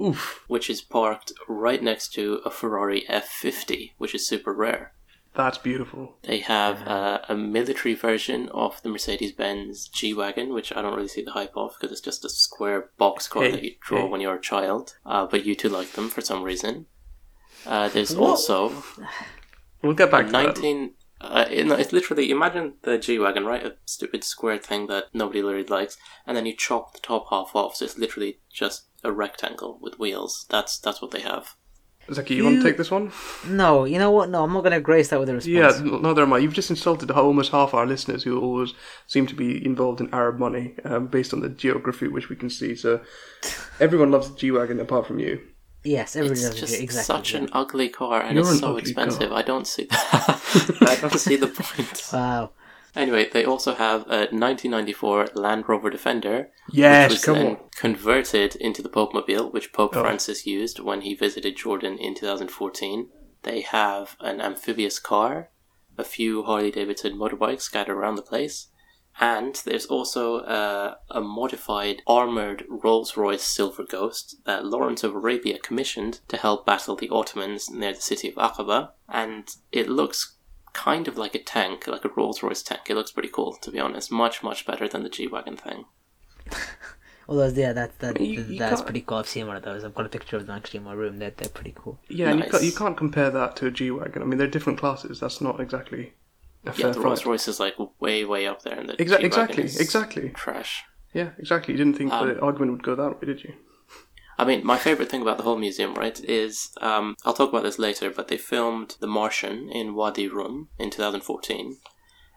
Oof, which is parked right next to a Ferrari F50, which is super rare. That's beautiful. They have uh, a military version of the Mercedes Benz G Wagon, which I don't really see the hype of because it's just a square box car Hey, that you draw hey. when you're a child. Uh, but you two like them for some reason. Uh, there's What? also We'll get back to that. 19, Uh, it, it's literally imagine the G wagon, right? A stupid square thing that nobody really likes, and then you chop the top half off, so it's literally just a rectangle with wheels. That's that's what they have. Zaki, you, want to take this one? No, you know what? No, I'm not going to grace that with a response. Yeah, neither am I. You've just insulted almost half our listeners who always seem to be involved in Arab money um, based on the geography which we can see. So everyone loves the G Wagon apart from you. Yes, everybody It's does just it exactly. such an ugly car, and You're it's an so expensive. car. I don't see that. [laughs] I don't see the point. Wow. Anyway, they also have a 1994 Land Rover Defender, Yes, which was come then on. converted into the Pope Mobile, which Pope Oh. Francis used when he visited Jordan in 2014. They have an amphibious car, a few Harley Davidson motorbikes scattered around the place, and there's also uh, a modified armored Rolls Royce Silver Ghost that Lawrence of Arabia commissioned to help battle the Ottomans near the city of Aqaba, and it looks kind of like a tank, like a Rolls Royce tank. It looks pretty cool, to be honest. Much, much better than the G Wagon thing. [laughs] Although, yeah, that, that, You- you that's can't- pretty cool. I've seen one of those. I've got a picture of them actually in my room. They're, they're pretty cool. Yeah, and you, can't, you can't compare that to a G Wagon. I mean, they're different classes. That's not exactly a Yeah, the Rolls fight. Royce is like way, way up there, and the Exa- G-Wagon exactly, is exactly. trash. Yeah, exactly. You didn't think Um, the argument would go that way, did you? I mean, my favorite thing about the whole museum, right, is um, I'll talk about this later, but they filmed The Martian in Wadi Rum in 2014.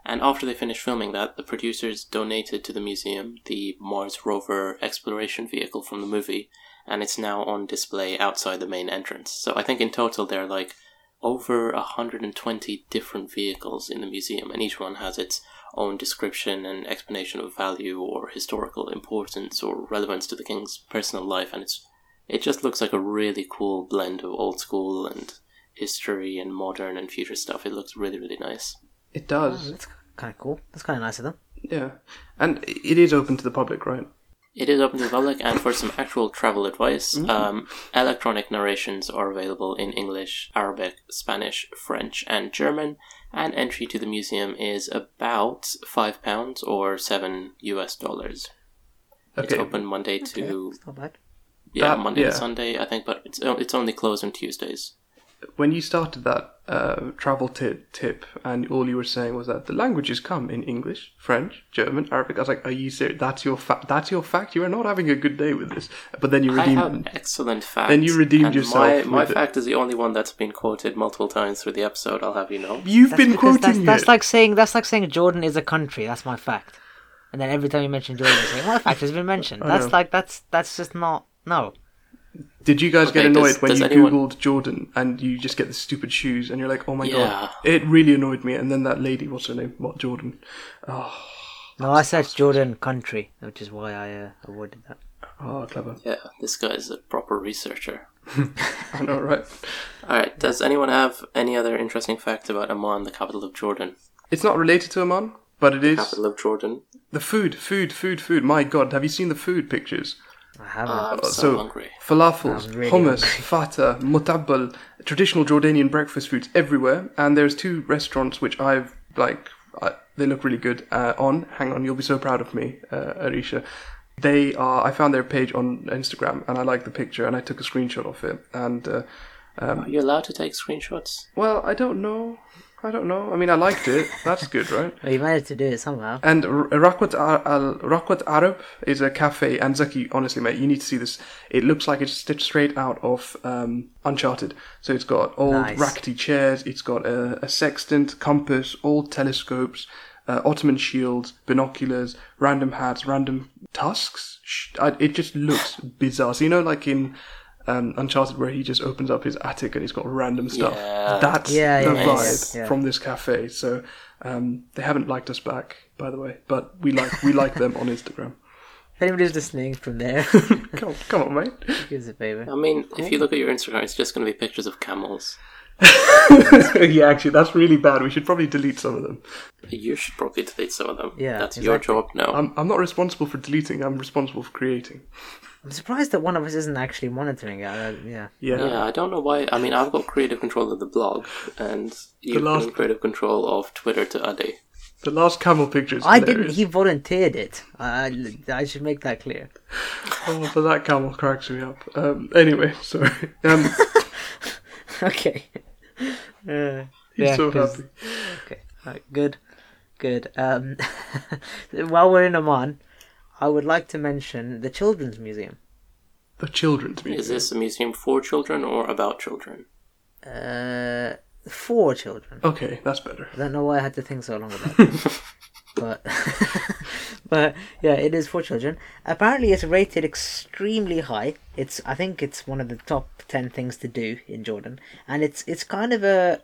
And after they finished filming that, the producers donated to the museum the Mars rover exploration vehicle from the movie, and it's now on display outside the main entrance. So I think in total there are like over 120 different vehicles in the museum, and each one has its own description and explanation of value or historical importance or relevance to the king's personal life, and it's it just looks like a really cool blend of old school and history and modern and future stuff. It looks really really nice. It Oh, does. that's kind of cool. That's kind of nice of them. Yeah, and it is open to the public, right? It is open to the public, and for some actual travel advice, um, electronic narrations are available in English, Arabic, Spanish, French, and German. And entry to the museum is about five pounds or seven US dollars. It's open Monday to It's not bad. Yeah That- Monday yeah. to Sunday, I think, but it's it's only closed on Tuesdays. When you started that uh, travel tip, tip, and all you were saying was that the languages come in English, French, German, Arabic. I was like, "Are you serious? That's your fact. That's your fact. You are not having a good day with this." But then you I have redeemed. excellent fact. Then you redeemed and yourself My, my fact is the only one that's been quoted multiple times through the episode. I'll have you know. You've That's been quoting that's, that's it. like saying that's like saying Jordan is a country. That's my fact. And then every time you mention Jordan, you say my fact has been mentioned. [laughs] That's like that's that's just not no. Did you guys get annoyed does- when does you anyone- googled Jordan and you just get the stupid shoes and you're like, "Oh my Yeah. god!" It really annoyed me. And then that lady, what's her name? What Jordan? Oh, No, I searched Jordan country, which is why I uh, avoided that. oh clever. Yeah, this guy's a proper researcher. [laughs] I know, right? All right. Does anyone have any other interesting fact about Amman, the capital of Jordan? It's not related to Amman, but it is Capital of Jordan. the food, food, food, food. My god, have you seen the food pictures? I haven't. Uh, I'm so, so hungry. falafels, really hummus, [laughs] fata, mutabbal, traditional Jordanian breakfast foods everywhere. And there's two restaurants which I've like. I, they look really good. Uh, on, hang on, you'll be so proud of me, uh, Arisha. They are. I found their page on Instagram, and I like the picture, and I took a screenshot of it. And uh, Are you allowed to take screenshots? well, I don't know. I don't know. I mean, I liked it. That's good, right? [laughs] Well, you managed to do it somehow. And Rakwat Al Rakwat Arab is a cafe, and Zaki, honestly, mate, you need to see this. It looks like it's stitched straight out of um, Uncharted. So it's got old Nice. rackety chairs, it's got a, a sextant, compass, old telescopes, uh, Ottoman shields, binoculars, random hats, random tusks. I, it just looks bizarre. So you know, like in um, Uncharted, where he just opens up his attic and he's got random stuff. Yeah. That's Yeah, the yeah, vibe yeah, yeah. from this cafe. So um, they haven't liked us back, by the way, but we like we like them on Instagram. If anybody's listening from there, [laughs] Come on, come on, mate. [laughs] give us a favor. I mean, if you look at your Instagram, it's just going to be pictures of camels. [laughs] yeah, actually, that's really bad. We should probably delete some of them. You should probably delete some of them. Yeah, That's your job now. I'm I'm not responsible for deleting. I'm responsible for creating. I'm surprised that one of us isn't actually monitoring it. Uh, yeah. Yeah. yeah, I don't know why. I mean, I've got creative control of the blog, and you've last- got creative control of Twitter to Ade. The last camel picture is I didn't. He volunteered it. I, I should make that clear. Oh, but that camel cracks me up. Um, anyway, sorry. Um, [laughs] okay. Uh, he's yeah, so 'cause- happy. Okay. Right, good, good. Um, [laughs] while we're in Amman, I would like to mention the Children's Museum. The children's museum. Is this a museum for children or about children? Uh, for children. Okay, that's better. I don't know why I had to think so long about [laughs] it. but [laughs] but yeah, it is for children. Apparently, it's rated extremely high. It's I think it's one of the top ten things to do in Jordan, and it's it's kind of a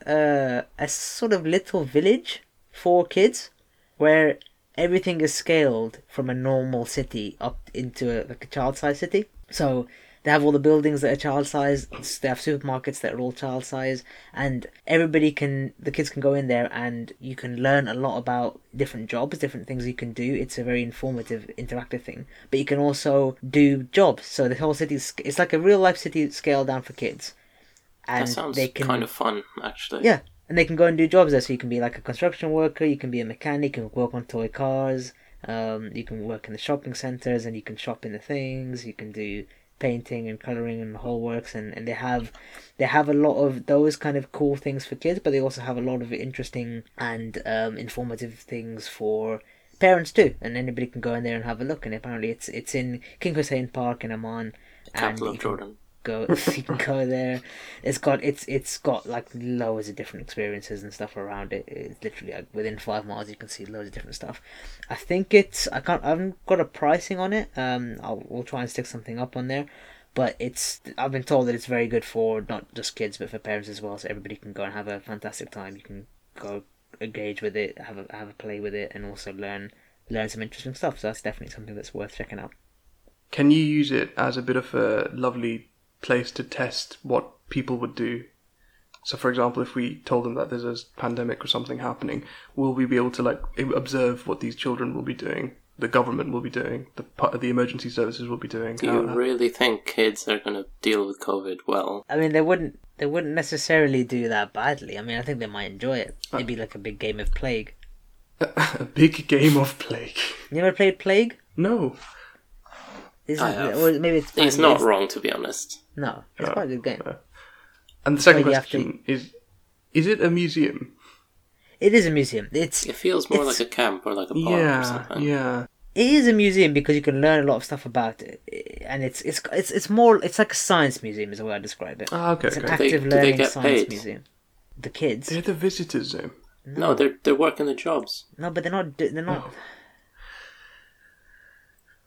a, a sort of little village for kids, where everything is scaled from a normal city up into a, like a child-sized city. So they have all the buildings that are child size. They have supermarkets that are all child size, and everybody can. The kids can go in there, and you can learn a lot about different jobs, different things you can do. It's a very informative, interactive thing. But you can also do jobs. So the whole city is it's like a real life city scaled down for kids, and That sounds they can kind of fun, actually. yeah, and they can go and do jobs there. So you can be like a construction worker, you can be a mechanic, you can work on toy cars, um, you can work in the shopping centers, and you can shop in the things. You can do painting and coloring and the whole works, and, and they have they have a lot of those kind of cool things for kids, but they also have a lot of interesting and um, informative things for parents too. And anybody can go in there and have a look. And apparently, it's it's in King Hussein Park in Amman. Capital you of Jordan. Go you [laughs] can go there. It's got it's it's got like loads of different experiences and stuff around it. It's literally like within five miles you can see loads of different stuff. I think it's i can't i haven't got a pricing on it. Um i'll we'll try and stick something up on there. But it's i've been told that it's very good for not just kids but for parents as well. So everybody can go and have a fantastic time. You can go engage with it have a have a play with it and also learn learn some interesting stuff. So that's definitely something that's worth checking out. Can you use it as a bit of a lovely place to test what people would do? So, for example, if we told them that there's a pandemic or something happening, will we be able to like observe what these children will be doing? The government will be doing. The the emergency services will be doing. Do you really think kids are going to deal with COVID well? I mean, they wouldn't. They wouldn't necessarily do that badly. I mean, I think they might enjoy it. Uh. Maybe like a big game of Plague. [laughs] a big game of plague. You ever played Plague? No. Is I it, have. or maybe it's. It's maybe not wrong, to be honest. No, it's No, quite a good game. no. And the second Well, you have question is: Is it a museum? It is a museum. It's It feels more It's- like a camp or like a park or Yeah, something. yeah. it is a museum because you can learn a lot of stuff about it, and it's it's it's it's more it's like a science museum is the way I describe it. Ah, okay, it's an okay. They- active do they learning get science paid? museum. The kids, They're the visitors zone. No, they're they're working the jobs. no, but they're not. They're not. Oh.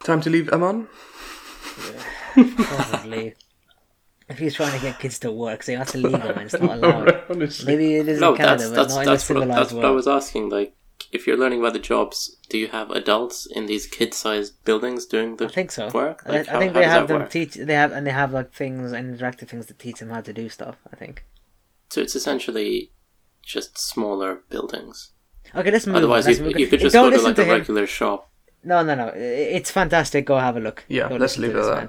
Time to leave Amman. Probably. [laughs] If he's trying to get kids to work, so that's [laughs] illegal and it's not allowed. Honestly. Maybe it is No, in Canada, that's but that's not in a that's what, civilized that's what I was asking. Like, if you're learning about the jobs, do you have adults in these kid-sized buildings doing the I think so. work? I, Like, I how- think they have them work? teach. They have and they have like things and interactive things that teach them how to do stuff. I think. So it's essentially just smaller buildings. Okay, let's move. Otherwise, on. Let's you, move- you could just Don't go to like to a him. regular shop. No, no, no. It's fantastic. Go have a look. Yeah, Go let's listen leave it at that. man.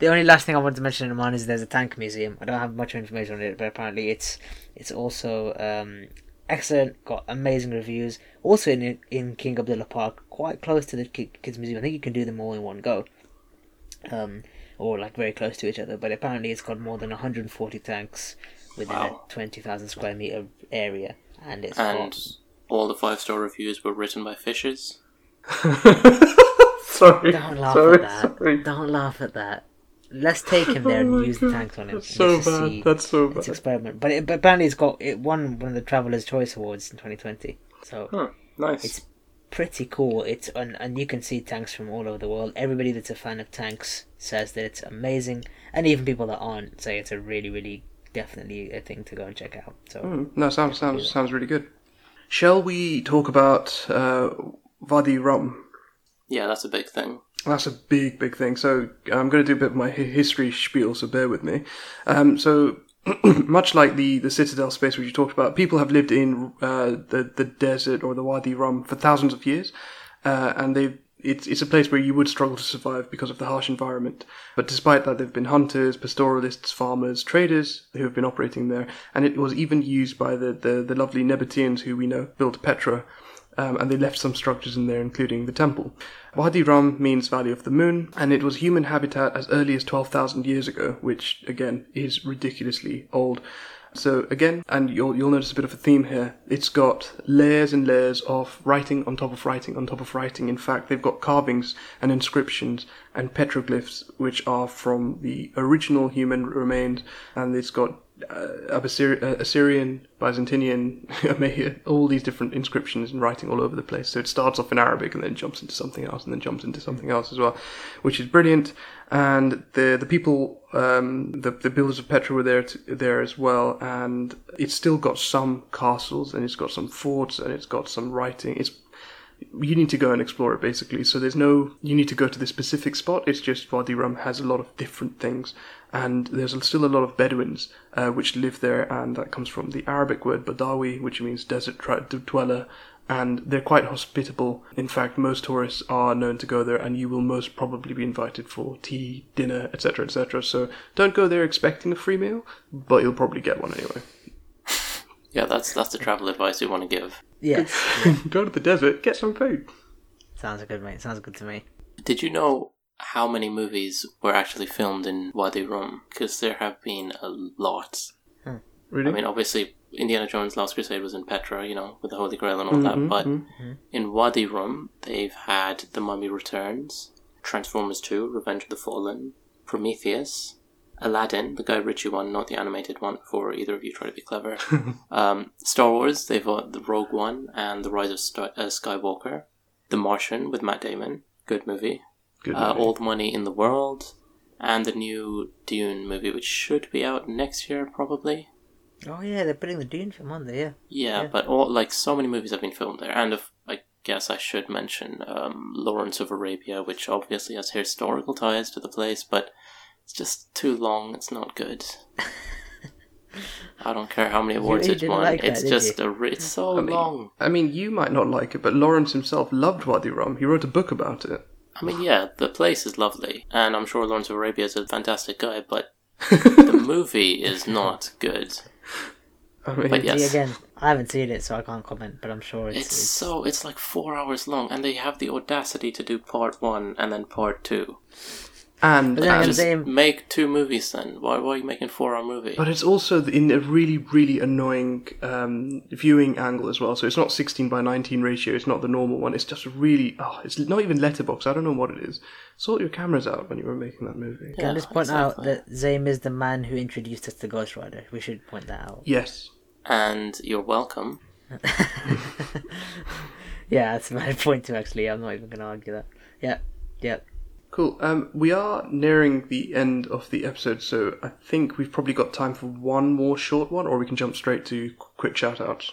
The only last thing I wanted to mention in Amman is there's a tank museum. I don't have much information on it, but apparently it's it's also um, excellent. Got amazing reviews. Also in in King Abdullah Park, quite close to the kids museum. I think you can do them all in one go. Um, or like very close to each other. But apparently it's got more than 140 tanks within Wow. a 20,000 square meter area, and it's And got all the five-star reviews were written by fishes. [laughs] sorry. Don't laugh sorry, at that. sorry. Don't laugh at that. Let's take him there Oh and my use the tanks on him. That's just so bad. see That's so its bad. experiment. But, it, but apparently it's got it won one of the Traveller's Choice Awards in 2020. So Huh, nice. it's pretty cool. It's and, and you can see tanks from all over the world. Everybody that's a fan of tanks says that it's amazing, and even people that aren't say it's a really, really definitely a thing to go and check out. So Mm, no, sounds sounds sounds really good. Shall we talk about uh, Wadi Rum? yeah, that's a big thing. That's a big, big thing. So I'm going to do a bit of my history spiel, so bear with me. Um, so [clears throat] much like the, the Citadel space which you talked about, people have lived in uh, the the desert or the Wadi Rum for thousands of years, uh, and they it's it's a place where you would struggle to survive because of the harsh environment. But despite that, there've been hunters, pastoralists, farmers, traders who have been operating there, and it was even used by the the, the lovely Nabateans who we know built Petra um, and they left some structures in there, including the temple. Wadi Rum means Valley of the Moon, and it was human habitat as early as 12,000 years ago, which, again, is ridiculously old. So again, and you'll you'll notice a bit of a theme here. It's got layers and layers of writing on top of writing on top of writing. In fact, they've got carvings and inscriptions and petroglyphs which are from the original human remains, and it's got uh, Assyri- uh, Assyrian, Byzantinian, [laughs] all these different inscriptions and writing all over the place. So it starts off in Arabic and then jumps into something else and then jumps into something else as well, which is brilliant. And the the people, um, the the builders of Petra were there to, there as well, and it's still got some castles and it's got some forts and it's got some writing. It's you need to go and explore it basically. So there's no you need to go to the specific spot. It's just Wadi Rum has a lot of different things, and there's still a lot of Bedouins uh, which live there, and that comes from the Arabic word Badawi, which means desert tra- dweller. And they're quite hospitable. In fact, most tourists are known to go there, and you will most probably be invited for tea, dinner, etc., etc. So don't go there expecting a free meal, but you'll probably get one anyway. [laughs] Yeah, that's that's the travel advice we want to give. Yes. [laughs] go to the desert, get some food. Sounds good, mate. Sounds good to me. Did you know how many movies were actually filmed in Wadi Rum? Because there have been a lot. Really? I mean, obviously, Indiana Jones' Last Crusade was in Petra, you know, with the Holy Grail and all that. But in Wadi Rum, they've had The Mummy Returns, Transformers 2, Revenge of the Fallen, Prometheus, Aladdin, the Guy Ritchie one, not the animated one, for either of you try to be clever. [laughs] um, Star Wars, they've got the Rogue One and The Rise of Star- uh, Skywalker, The Martian with Matt Damon, good movie. Uh, movie. All the Money in the World, and the new Dune movie, which should be out next year, probably. Oh yeah, they're putting the Dune film on there. Yeah. Yeah, Yeah. but all like so many movies have been filmed there, and if, I guess I should mention um, Lawrence of Arabia, which obviously has historical ties to the place, but it's just too long. It's not good. [laughs] I don't care how many awards you it's didn't won. like it's did just you? a re- it's so I mean- long. I mean, you might not like it, but Lawrence himself loved Wadi Rum. He wrote a book about it. I mean, yeah, the place is lovely, and I'm sure Lawrence of Arabia is a fantastic guy, but the [laughs] movie is not good. I mean, But yes. See, again, I haven't seen it, so I can't comment. But I'm sure it's. It's it's, so it's like four hours long, and they have the audacity to do part one and then part two. And, But then and Just they- make two movies then. Why, why are you making a four hour movie? but it's also in a really, really annoying um, viewing angle as well. So it's not 16 by 19 ratio. It's not the normal one. It's just really, oh, it's not even letterbox. I don't know what it is. Sort your cameras out when you were making that movie. Can I Yeah, just point out that Zaeem is the man who introduced us to Ghost Rider? We should point that out. Yes. and you're welcome. [laughs] Yeah, that's a [laughs] valid point too. Actually, I'm not even going to argue that. Yeah, yeah. Cool. Um, we are nearing the end of the episode, so I think we've probably got time for one more short one, or we can jump straight to quick shout outs,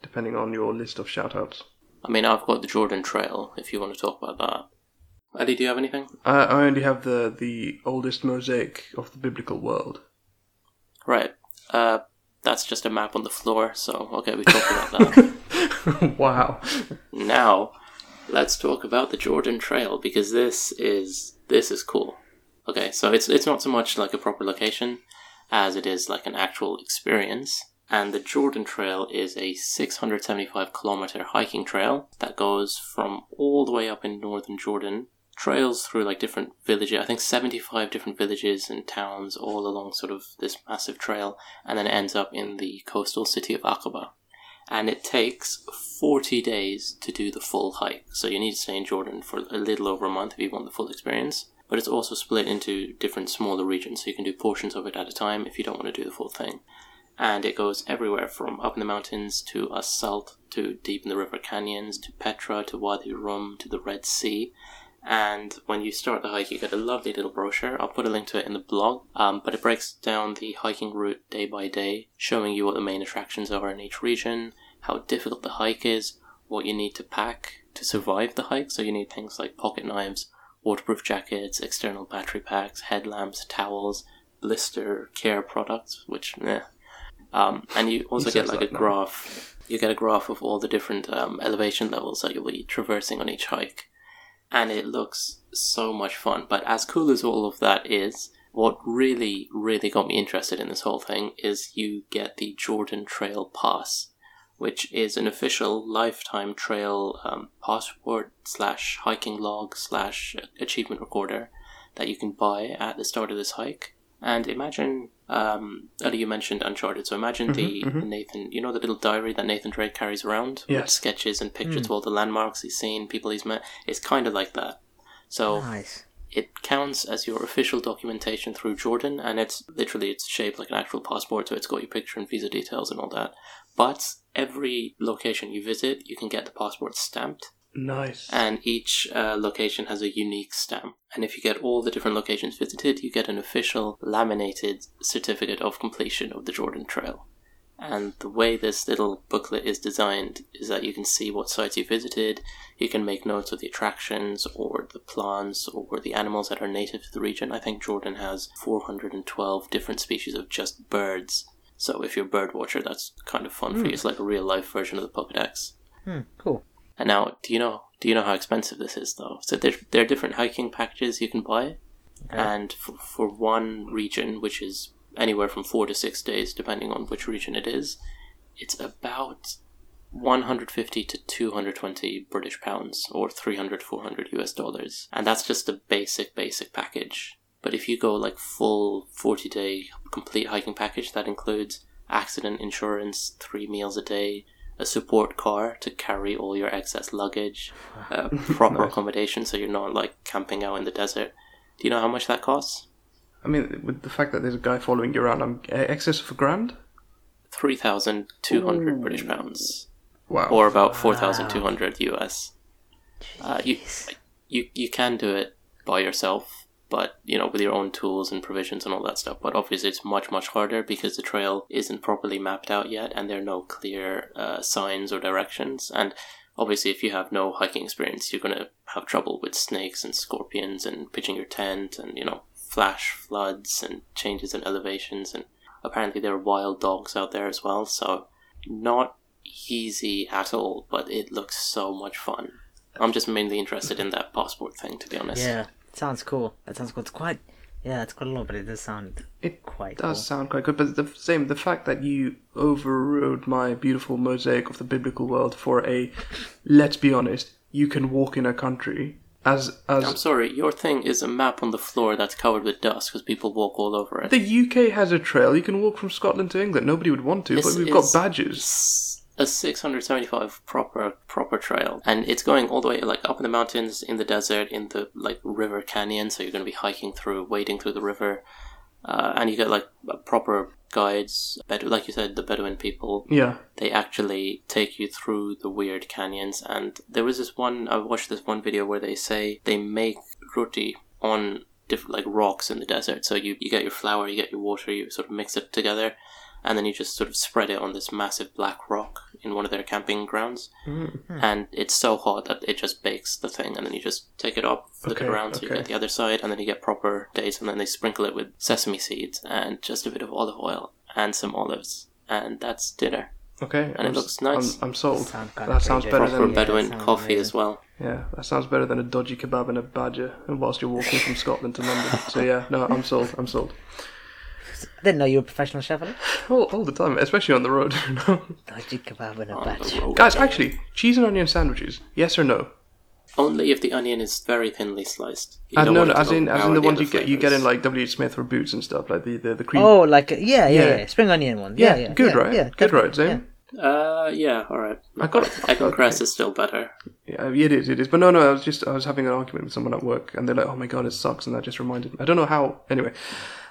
depending on your list of shout outs. I mean, I've got the Jordan Trail if you want to talk about that. Eddie, do you have anything? Uh, I only have the, the oldest mosaic of the biblical world. Right. Uh, that's just a map on the floor, so okay, we talked about that. [laughs] wow. now, let's talk about the Jordan Trail because this is this is cool. Okay, so it's it's not so much like a proper location as it is like an actual experience. And the Jordan Trail is a 675 kilometer hiking trail that goes from all the way up in northern Jordan, trails through like different villages, I think 75 different villages and towns all along sort of this massive trail, and then ends up in the coastal city of Aqaba and it takes 40 days to do the full hike. So you need to stay in Jordan for a little over a month if you want the full experience. But it's also split into different smaller regions, so you can do portions of it at a time if you don't want to do the full thing. And it goes everywhere from up in the mountains to As-Salt to deep in the river canyons to Petra to Wadi Rum to the Red Sea. And when you start the hike, you get a lovely little brochure. I'll put a link to it in the blog. Um, but it breaks down the hiking route day by day, showing you what the main attractions are in each region, how difficult the hike is, what you need to pack to survive the hike. So you need things like pocket knives, waterproof jackets, external battery packs, headlamps, towels, blister care products, which, eh. Um, and you also get like a graph. You get a graph of all the different um, elevation levels that you'll be traversing on each hike and it looks so much fun. But as cool as all of that is, what really, really got me interested in this whole thing is you get the Jordan Trail Pass, which is an official lifetime trail um, passport slash hiking log slash achievement recorder that you can buy at the start of this hike. And imagine, um, Eddie, you mentioned Uncharted, so imagine mm-hmm, the, the Nathan, you know, the little diary that Nathan Drake carries around with sketches and pictures mm. of all the landmarks he's seen, people he's met. It's kind of like that. So Nice. it counts as your official documentation through Jordan, and it's literally it's shaped like an actual passport, so it's got your picture and visa details and all that. But every location you visit, you can get the passport stamped, Nice. and each uh, location has a unique stamp. And if you get all the different locations visited, you get an official laminated certificate of completion of the Jordan Trail. And the way this little booklet is designed is that you can see what sites you visited, you can make notes of the attractions or the plants or the animals that are native to the region. I think Jordan has 412 different species of just birds. So if you're a bird watcher, that's kind of fun for you. It's like a real life version of the Pokedex. Hmm, cool. And now, do you know? Do you know how expensive this is, though? So there, there are different hiking packages you can buy, and for, for one region, which is anywhere from four to six days, depending on which region it is, it's about 150 to 220 British pounds, or 300, 400 US dollars, and that's just a basic, basic package. But if you go like full 40 day complete hiking package, that includes accident insurance, three meals a day, a support car to carry all your excess luggage, uh, [laughs] proper accommodation so you're not like camping out in the desert. Do you know how much that costs? I mean, with the fact that there's a guy following you around, I'm uh, excess of a grand. 3,200 British pounds, Wow. or about 4,200 US. Uh, you, you, you can do it by yourself, but you know, with your own tools and provisions and all that stuff. But obviously, it's much, much harder because the trail isn't properly mapped out yet and there are no clear uh, signs or directions. And obviously, if you have no hiking experience, you're going to have trouble with snakes and scorpions and pitching your tent and, you know, flash floods and changes in elevations. And apparently, there are wild dogs out there as well. So, not easy at all, but it looks so much fun. I'm just mainly interested in that passport thing, to be honest. Yeah, sounds cool. That sounds cool. It's quite. Yeah, it's quite a lot, but it does sound It quite does cool. sound quite good, but the same the fact that you overrode my beautiful mosaic of the biblical world for a, let's be honest, you can walk in a country as as. I'm sorry, your thing is a map on the floor that's covered with dust because people walk all over it. the UK has a trail. You can walk from Scotland to England. Nobody would want to, This but we've got badges. It's a 675 proper proper trail, and it's going all the way like up in the mountains, in the desert, in the like river canyon. So you're going to be hiking through, wading through the river, uh, and you get like proper guides. Bed- like you said, the Bedouin people. Yeah. they actually take you through the weird canyons. And there was this one, I watched this one video where they say they make roti on different, like rocks in the desert. So you, you get your flour, you get your water, you sort of mix it together, and then you just sort of spread it on this massive black rock in one of their camping grounds. Mm, hmm. And it's so hot that it just bakes the thing, and then you just take it up, flip Okay, it around so you get the other side, and then you get proper dates, and then they sprinkle it with sesame seeds and just a bit of olive oil and some olives. And that's dinner. Okay. And it I'm, looks nice. I'm, I'm sold. Sound kinda that sounds better proper than Yeah, Bedouin sounds coffee amazing. as well. yeah. That sounds better than a dodgy kebab and a badger. And whilst you're walking from [laughs] Scotland to London, so yeah, no, I'm sold. I'm sold. I didn't know you were a professional chef. Ali. All, all the time, especially on the road. [laughs] you know. Dodgy kebab and a On batch. Guys, actually, cheese and onion sandwiches. Yes or no? Only if the onion is very thinly sliced. You Uh, don't no, no, as in, as in the the ones other you get, you get in like W. H. Smith or Boots and stuff, like the the, the cream. Oh, like yeah, yeah, Yeah. yeah, spring onion one. yeah, Yeah, yeah, good, yeah, right? Yeah, good, definitely, right, Zaeem? Uh, yeah, alright. I got Egg and cress okay. is still better. Yeah, it is, it is. But no, no, I was just I was having an argument with someone at work, and they're like, "Oh my god, it sucks," and that just reminded me. I don't know how. Anyway,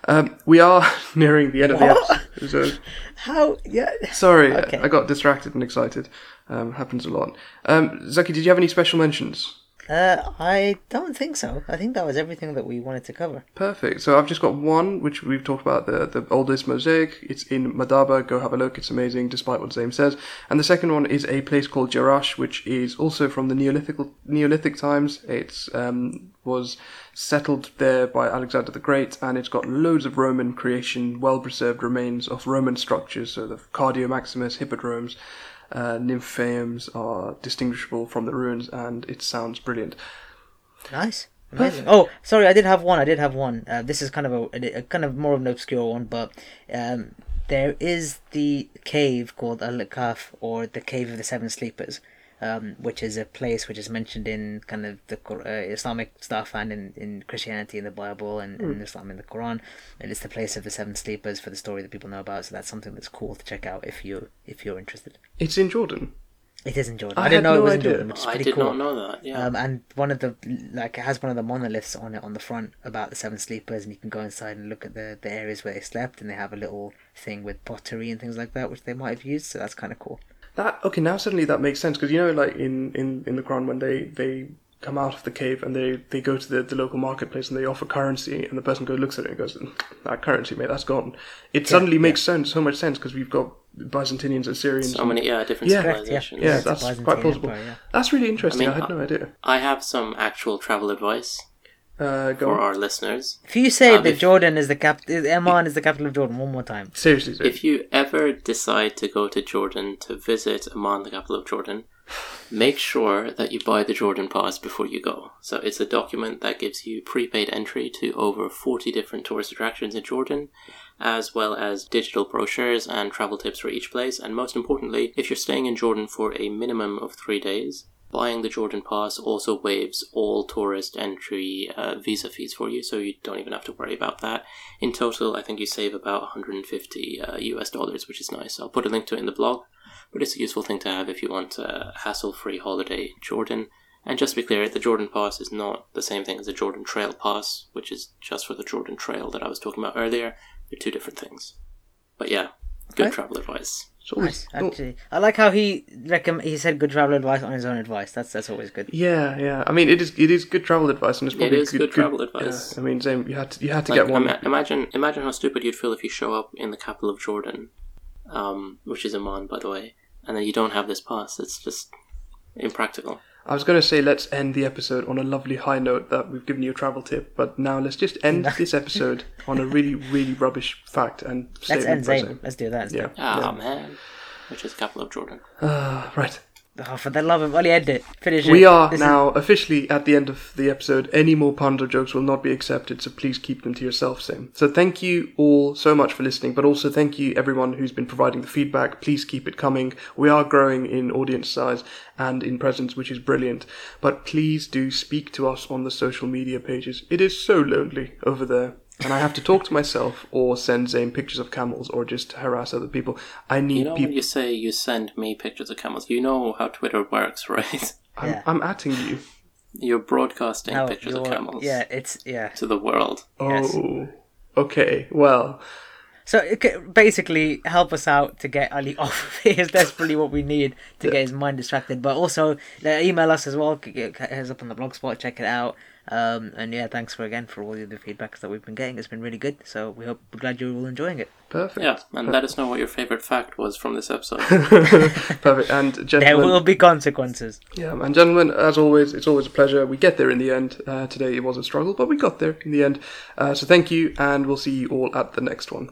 um, we are [laughs] nearing the end of the episode. How? Yeah. sorry, Okay. I got distracted and excited. Um, happens a lot. Um, Zaki, did you have any special mentions? Uh, I don't think so. I think that was everything that we wanted to cover. Perfect. So I've just got one, which we've talked about the the oldest mosaic. It's in Madaba. Go have a look. It's amazing, despite what Zaeem says. And the second one is a place called Jerash, which is also from the Neolithic Neolithic times. It's um, was settled there by Alexander the Great, and it's got loads of Roman creation, well preserved remains of Roman structures. So the Cardo Maximus, Hippodromes. Uh, nymphaeums are distinguishable from the ruins, and it sounds brilliant. Nice. Amazing. Oh, sorry, I did have one. I did have one. Uh, this is kind of a, a kind of more of an obscure one, but um, there is the cave called Al Kaf or the Cave of the Seven Sleepers, um, which is a place which is mentioned in kind of the Qur- uh, Islamic stuff and in, in Christianity in the Bible and in Islam in the Quran. And it's the place of the seven sleepers for the story that people know about. So that's something that's cool to check out if you if you're interested. It's in Jordan. It is in Jordan. I I, didn't had know no it was in idea. Jordan, which is I pretty did cool. not know that. Yeah. Um, and one of the like it has one of the monoliths on it on the front about the seven sleepers, and you can go inside and look at the, the areas where they slept, and they have a little thing with pottery and things like that, which they might have used. So that's kind of cool. That okay now suddenly that makes sense because you know like in, in, in the Quran when they, they come out of the cave and they, they go to the, the local marketplace and they offer currency and the person goes looks at it and goes mm, that currency mate that's gone it suddenly makes sense so much sense because we've got Byzantinians Assyrians so many, yeah, different Yeah. Correct, yeah. yeah that's quite plausible Empire, yeah. that's really interesting I, I mean, had no idea I have some actual travel advice uh, go for on. our listeners. If you say Um, that if- Jordan is the cap, Amman is the capital of Jordan, one more time. seriously Zaeem. If you ever decide to go to Jordan to visit Amman, the capital of Jordan, make sure that you buy the Jordan Pass before you go. So it's a document that gives you prepaid entry to over 40 different tourist attractions in Jordan, as well as digital brochures and travel tips for each place. And most importantly, if you're staying in Jordan for a minimum of three days, buying the Jordan Pass also waives all tourist entry uh, visa fees for you, so you don't even have to worry about that. In total, I think you save about 150 uh, US dollars, which is nice. I'll put a link to it in the blog, but it's a useful thing to have if you want a hassle free holiday in Jordan. And just to be clear, the Jordan Pass is not the same thing as the Jordan Trail Pass, which is just for the Jordan Trail that I was talking about earlier. They're two different things. But yeah, good Okay. travel advice. It's always- Nice, oh, actually. I like how he recomm- he said good travel advice on his own advice. That's that's always good. yeah, yeah. I mean, it is it is good travel advice, and it's probably is good travel advice. Yeah. I mean, Zaeem, you had to you had to Like, get one. ima- imagine, imagine how stupid you'd feel if you show up in the capital of Jordan, um, which is Amman, by the way, and then you don't have this pass. It's just impractical. I was going to say let's end the episode on a lovely high note that we've given you a travel tip, but now let's just end this episode [laughs] on a really, really rubbish fact and say that. Let's end by Zaeem. Zaeem. Let's do that. Yeah. instead. Ah man, which is the capital of Jordan. Uh, right. Oh, for the love of Ollie, end it. Finish it. We are This is- now officially at the end of the episode. Any more puns or jokes will not be accepted, so please keep them to yourself, Sam. So thank you all so much for listening, but also thank you everyone who's been providing the feedback. Please keep it coming. We are growing in audience size and in presence, which is brilliant. But please do speak to us on the social media pages. It is so lonely over there. And I have to talk to myself or send Zaeem pictures of camels or just harass other people. I need You know when people. you say you send me pictures of camels, you know how Twitter works, [laughs] right? I'm, Yeah. I'm atting you. You're broadcasting No, pictures of you're- camels Yeah, it's yeah. to the world. Yes. Oh, okay. Well, So it ca- basically, help us out to get Ali [laughs] off. It is desperately what we need to get his mind distracted. But also, uh, email us as well. c- c- Heads up on the blog spot. Check it out. Um, and yeah, thanks for again for all the feedbacks that we've been getting. It's been really good. So we hope we're glad you're all enjoying it. perfect. Yeah, and let us know what your favorite fact was from this episode. [laughs] Perfect. And There will be consequences. yeah, and gentlemen, as always, it's always a pleasure. We get there in the end. Uh, today it was a struggle, but we got there in the end. Uh, so thank you, and we'll see you all at the next one.